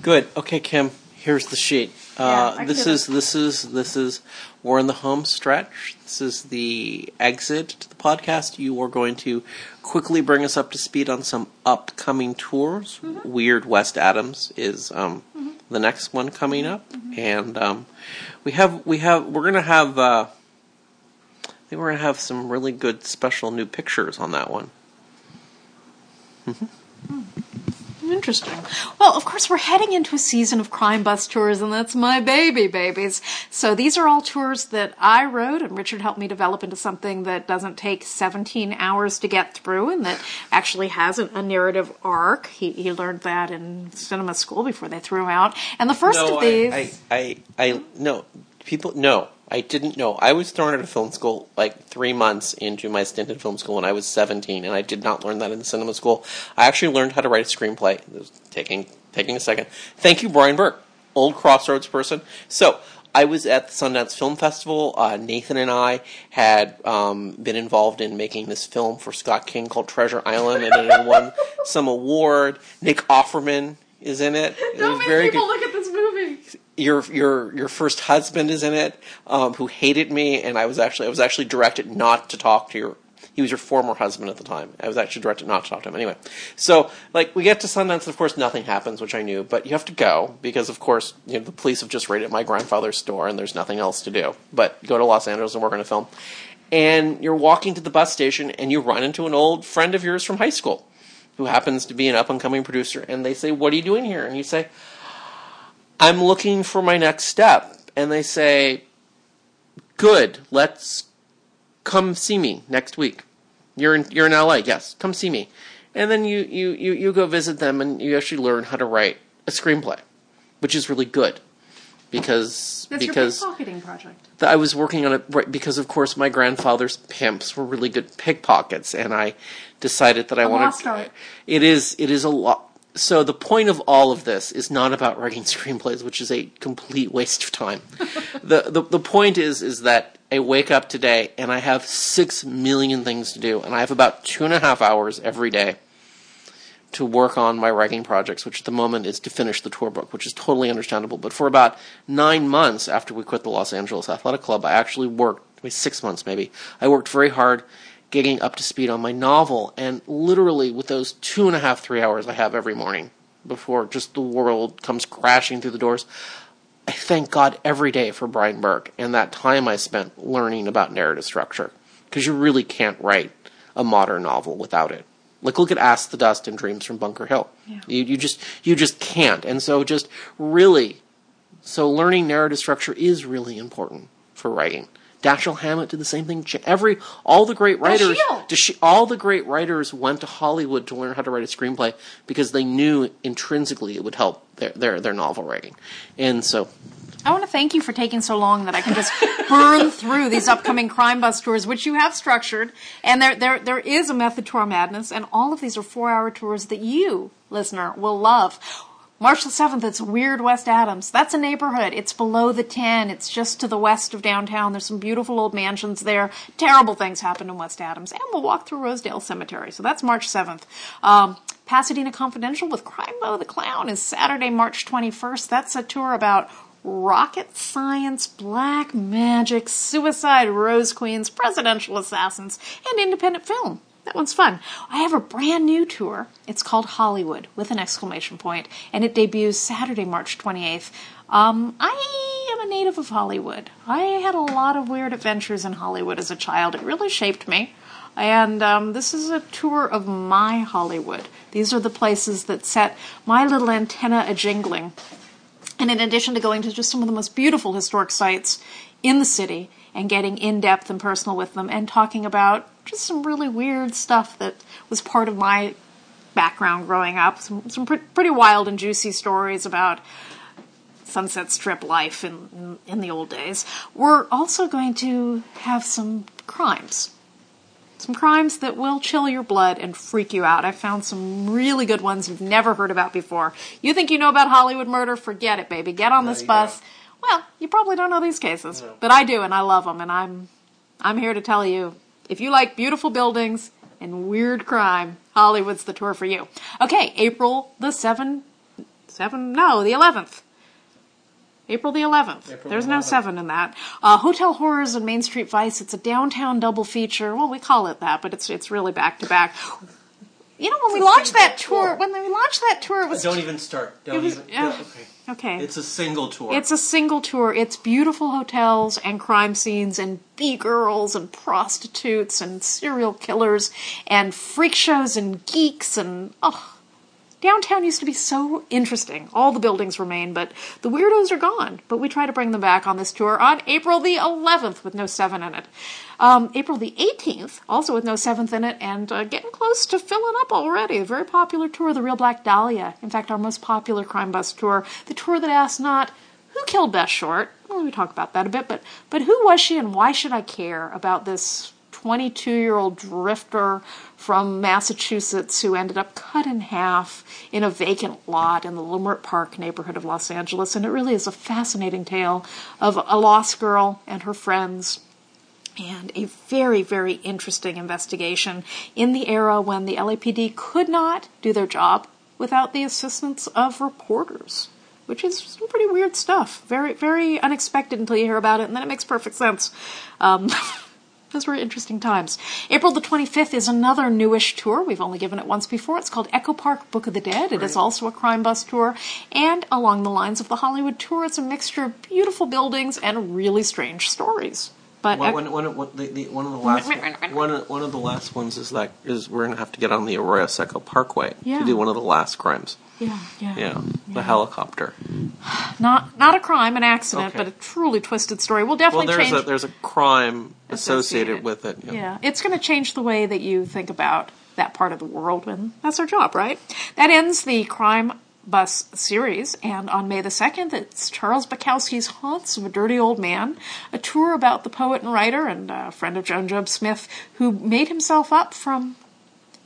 Good. Okay, Kim. Here's the sheet. Uh, can this is this is this is we're in the home stretch. This is the exit to the podcast. You are going to quickly bring us up to speed on some upcoming tours. Mm-hmm. Weird West Adams is um, the next one coming up, and um, we have we have we're gonna have. Uh, I think we're gonna have some really good special new pictures on that one. Interesting. Well, of course, we're heading into a season of crime bus tours, and that's my baby, babies. So these are all tours that I wrote, and Richard helped me develop into something that doesn't take 17 hours to get through, and that actually has an, a narrative arc. He, he learned that in cinema school before they threw him out. And the first no, of these. I, I, I, I, no, people, no, I didn't know. I was thrown out of film school like three months into my stint in film school when I was 17, and I did not learn that in cinema school. I actually learned how to write a screenplay. It was taking, taking a second. Thank you, Brian Burke, old Crossroads person. So, I was at the Sundance Film Festival. Uh, Nathan and I had um, been involved in making this film for Scott King called Treasure Island, and it had won some award. Nick Offerman is in it. It was very good look at this movie. Your your your first husband is in it, um, who hated me, and I was actually I was actually directed not to talk to your. He was your former husband at the time. I was actually directed not to talk to him anyway. So like we get to Sundance, and of course nothing happens, which I knew, but you have to go because of course you know the police have just raided my grandfather's store and there's nothing else to do but go to Los Angeles and work on a film. And you're walking to the bus station and you run into an old friend of yours from high school who happens to be an up and coming producer and they say, What are you doing here? And you say, I'm looking for my next step. And they say, Good, let's come see me next week. You're in you're in LA, yes, come see me. And then you, you, you, you go visit them and you actually learn how to write a screenplay, which is really good. Because That's because your pickpocketing project. that I was working on it right because of course my grandfather's pimps were really good pickpockets and I decided that I A wanted lost art. it is it is a lot so the point of all of this is not about writing *laughs* screenplays which is a complete waste of time *laughs* the, the the point is is that I wake up today and I have six million things to do and I have about two and a half hours every day to work on my writing projects, which at the moment is to finish the tour book, which is totally understandable. But for about nine months after we quit the Los Angeles Athletic Club, I actually worked, maybe six months maybe, I worked very hard getting up to speed on my novel. And literally, with those two and a half, three hours I have every morning before just the world comes crashing through the doors, I thank God every day for Brian Burke and that time I spent learning about narrative structure. Because you really can't write a modern novel without it. Like look at Ask the Dust and Dreams from Bunker Hill. Yeah. You you just you just can't. And so just really so learning narrative structure is really important for writing. Dashiell Hammett did the same thing. Every all the great writers! All the great writers went to Hollywood to learn how to write a screenplay because they knew intrinsically it would help their their, their novel writing. And so I want to thank you for taking so long that I can just *laughs* burn through these upcoming crime bus tours, which you have structured. And there, there, there is a method to our madness, and all of these are four-hour tours that you, listener, will love. March the 7th, it's Weird West Adams. That's a neighborhood. It's below the 10. It's just to the west of downtown. There's some beautiful old mansions there. Terrible things happen in West Adams. And we'll walk through Rosedale Cemetery. So that's March 7th. Um, Pasadena Confidential with Crimebo the Clown is Saturday, March 21st. That's a tour about rocket science, black magic, suicide, rose queens, presidential assassins, and independent film. That one's fun. I have a brand new tour. It's called Hollywood with an exclamation point, and it debuts Saturday, March 28th. Um, I am a native of Hollywood. I had a lot of weird adventures in Hollywood as a child. It really shaped me. And um, this is a tour of my Hollywood. These are the places that set my little antenna a jingling. And in addition to going to just some of the most beautiful historic sites in the city and getting in depth and personal with them and talking about just some really weird stuff that was part of my background growing up, some, some pre- pretty wild and juicy stories about Sunset Strip life in, in, in the old days. We're also going to have some crimes some crimes that will chill your blood and freak you out. I found some really good ones you've never heard about before. You think you know about Hollywood murder? Forget it, baby. Get on this bus. Go. Well, you probably don't know these cases, no. but I do, and I love them, and I'm I'm here to tell you if you like beautiful buildings and weird crime, Hollywood's the tour for you. Okay, April the seven seven no the eleventh. April the 11th. April There's 11th. no 7 in that. Uh, Hotel Horrors and Main Street Vice. It's a downtown double feature. Well, we call it that, but it's it's really back to back. You know, when we launched that tour, when we launched that tour, it was. Don't even start. Don't was, even. Uh, okay. Okay. It's a single tour. It's a single tour. It's beautiful hotels and crime scenes and b girls and prostitutes and serial killers and freak shows and geeks and oh, Downtown used to be so interesting. All the buildings remain, but the weirdos are gone. But we try to bring them back on this tour on April the 11th with no 7 in it. Um, April the 18th, also with no 7th in it, and uh, getting close to filling up already. A very popular tour, The Real Black Dahlia. In fact, our most popular crime bus tour. The tour that asks not, who killed Beth Short? Well, we talk about that a bit, but, but who was she and why should I care about this 22 year old drifter from Massachusetts who ended up cut in half in a vacant lot in the Leimert Park neighborhood of Los Angeles. And it really is a fascinating tale of a lost girl and her friends and a very, very interesting investigation in the era when the LAPD could not do their job without the assistance of reporters, which is some pretty weird stuff. Very, very unexpected until you hear about it, and then it makes perfect sense. Um, *laughs* Those were interesting times. April the 25th is another newish tour. We've only given it once before. It's called Echo Park Book of the Dead. It right. is also a crime bus tour. And along the lines of the Hollywood tour, it's a mixture of beautiful buildings and really strange stories. But well, one, one, one, the, the, one of the last one, one of the last ones is that is we're gonna have to get on the Arroyo Seco Parkway yeah. to do one of the last crimes. Yeah, yeah, yeah. The yeah. helicopter. Not not a crime, an accident, okay. but a truly twisted story. We'll definitely well, there's change. A, there's a crime associated, associated. with it. Yeah. yeah, it's going to change the way that you think about that part of the world, and that's our job, right? That ends the crime bus series, and on May the 2nd, it's Charles Bukowski's Haunts of a Dirty Old Man, a tour about the poet and writer and a friend of Joan Jobe Smith who made himself up from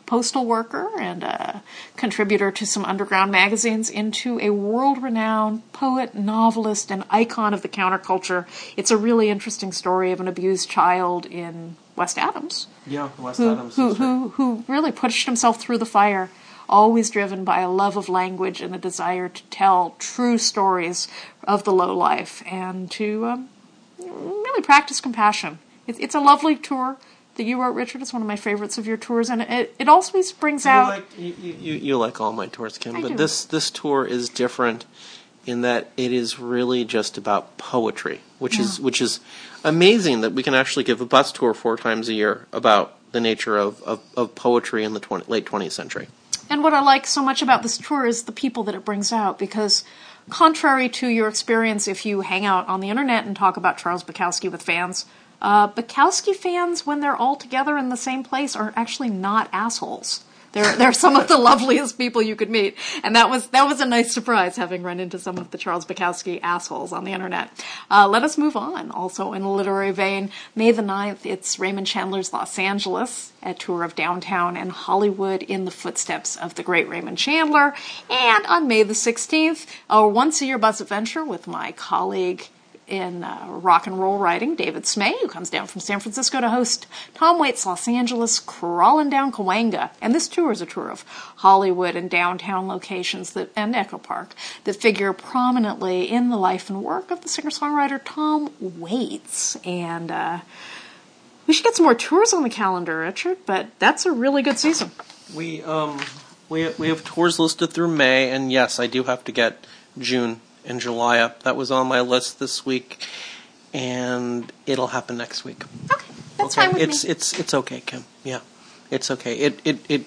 postal worker and a contributor to some underground magazines into a world renowned poet, novelist, and icon of the counterculture. It's a really interesting story of an abused child in West Adams. Yeah, West who, Adams. Who, who, who really pushed himself through the fire always driven by a love of language and a desire to tell true stories of the low life and to um, really practice compassion. It, it's a lovely tour that you wrote, Richard. It's one of my favorites of your tours, and it, it always brings you out. Like, you, you, you like all my tours, Kim, I but do. this this tour is different in that it is really just about poetry, which Yeah. is which is amazing that we can actually give a bus tour four times a year about the nature of, of, of poetry in the 20, late 20th century. And what I like so much about this tour is the people that it brings out because contrary to your experience if you hang out on the internet and talk about Charles Bukowski with fans, uh, Bukowski fans, when they're all together in the same place, are actually not assholes. They're they're some of the loveliest people you could meet, and that was that was a nice surprise having run into some of the Charles Bukowski assholes on the internet. Uh, let us move on. Also in a literary vein, May the 9th, it's Raymond Chandler's Los Angeles, a tour of downtown and Hollywood in the footsteps of the great Raymond Chandler. And on May the 16th, a once a year bus adventure with my colleague in uh, rock and roll writing, David Smay, who comes down from San Francisco to host Tom Waits' Los Angeles Crawling Down Cahuenga. And this tour is a tour of Hollywood and downtown locations that, and Echo Park that figure prominently in the life and work of the singer-songwriter Tom Waits. And uh, we should get some more tours on the calendar, Richard, but that's a really good season. We um we we have tours listed through May, and yes, I do have to get June and July up. That was on my list this week, and it'll happen next week. Okay, that's okay, fine with it's me. it's it's okay, Kim. Yeah, it's okay. It it it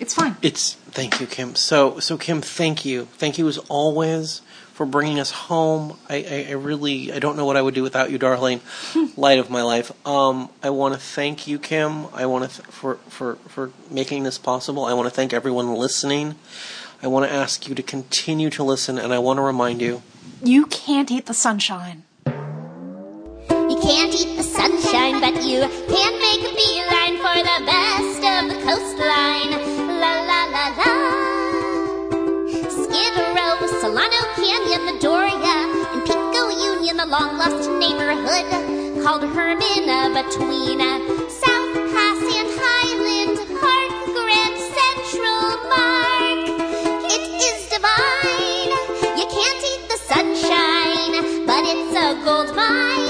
It's fine. it's thank you, Kim. So so Kim, thank you, thank you as always for bringing us home. I, I, I really I don't know what I would do without you, darling. *laughs* Light of my life. Um, I want to thank you, Kim. I want to th- for for for making this possible. I want to thank everyone listening. I want to ask you to continue to listen, and I want to remind you. You can't eat the sunshine. You can't eat the sunshine, but you can make a beeline for the best of the coastline. La la la la. Skid Row, Solano Canyon, the Doria, and Pico Union, the long lost neighborhood called Hermina between uh, South Pass and Highland can't eat the sunshine, but it's a gold mine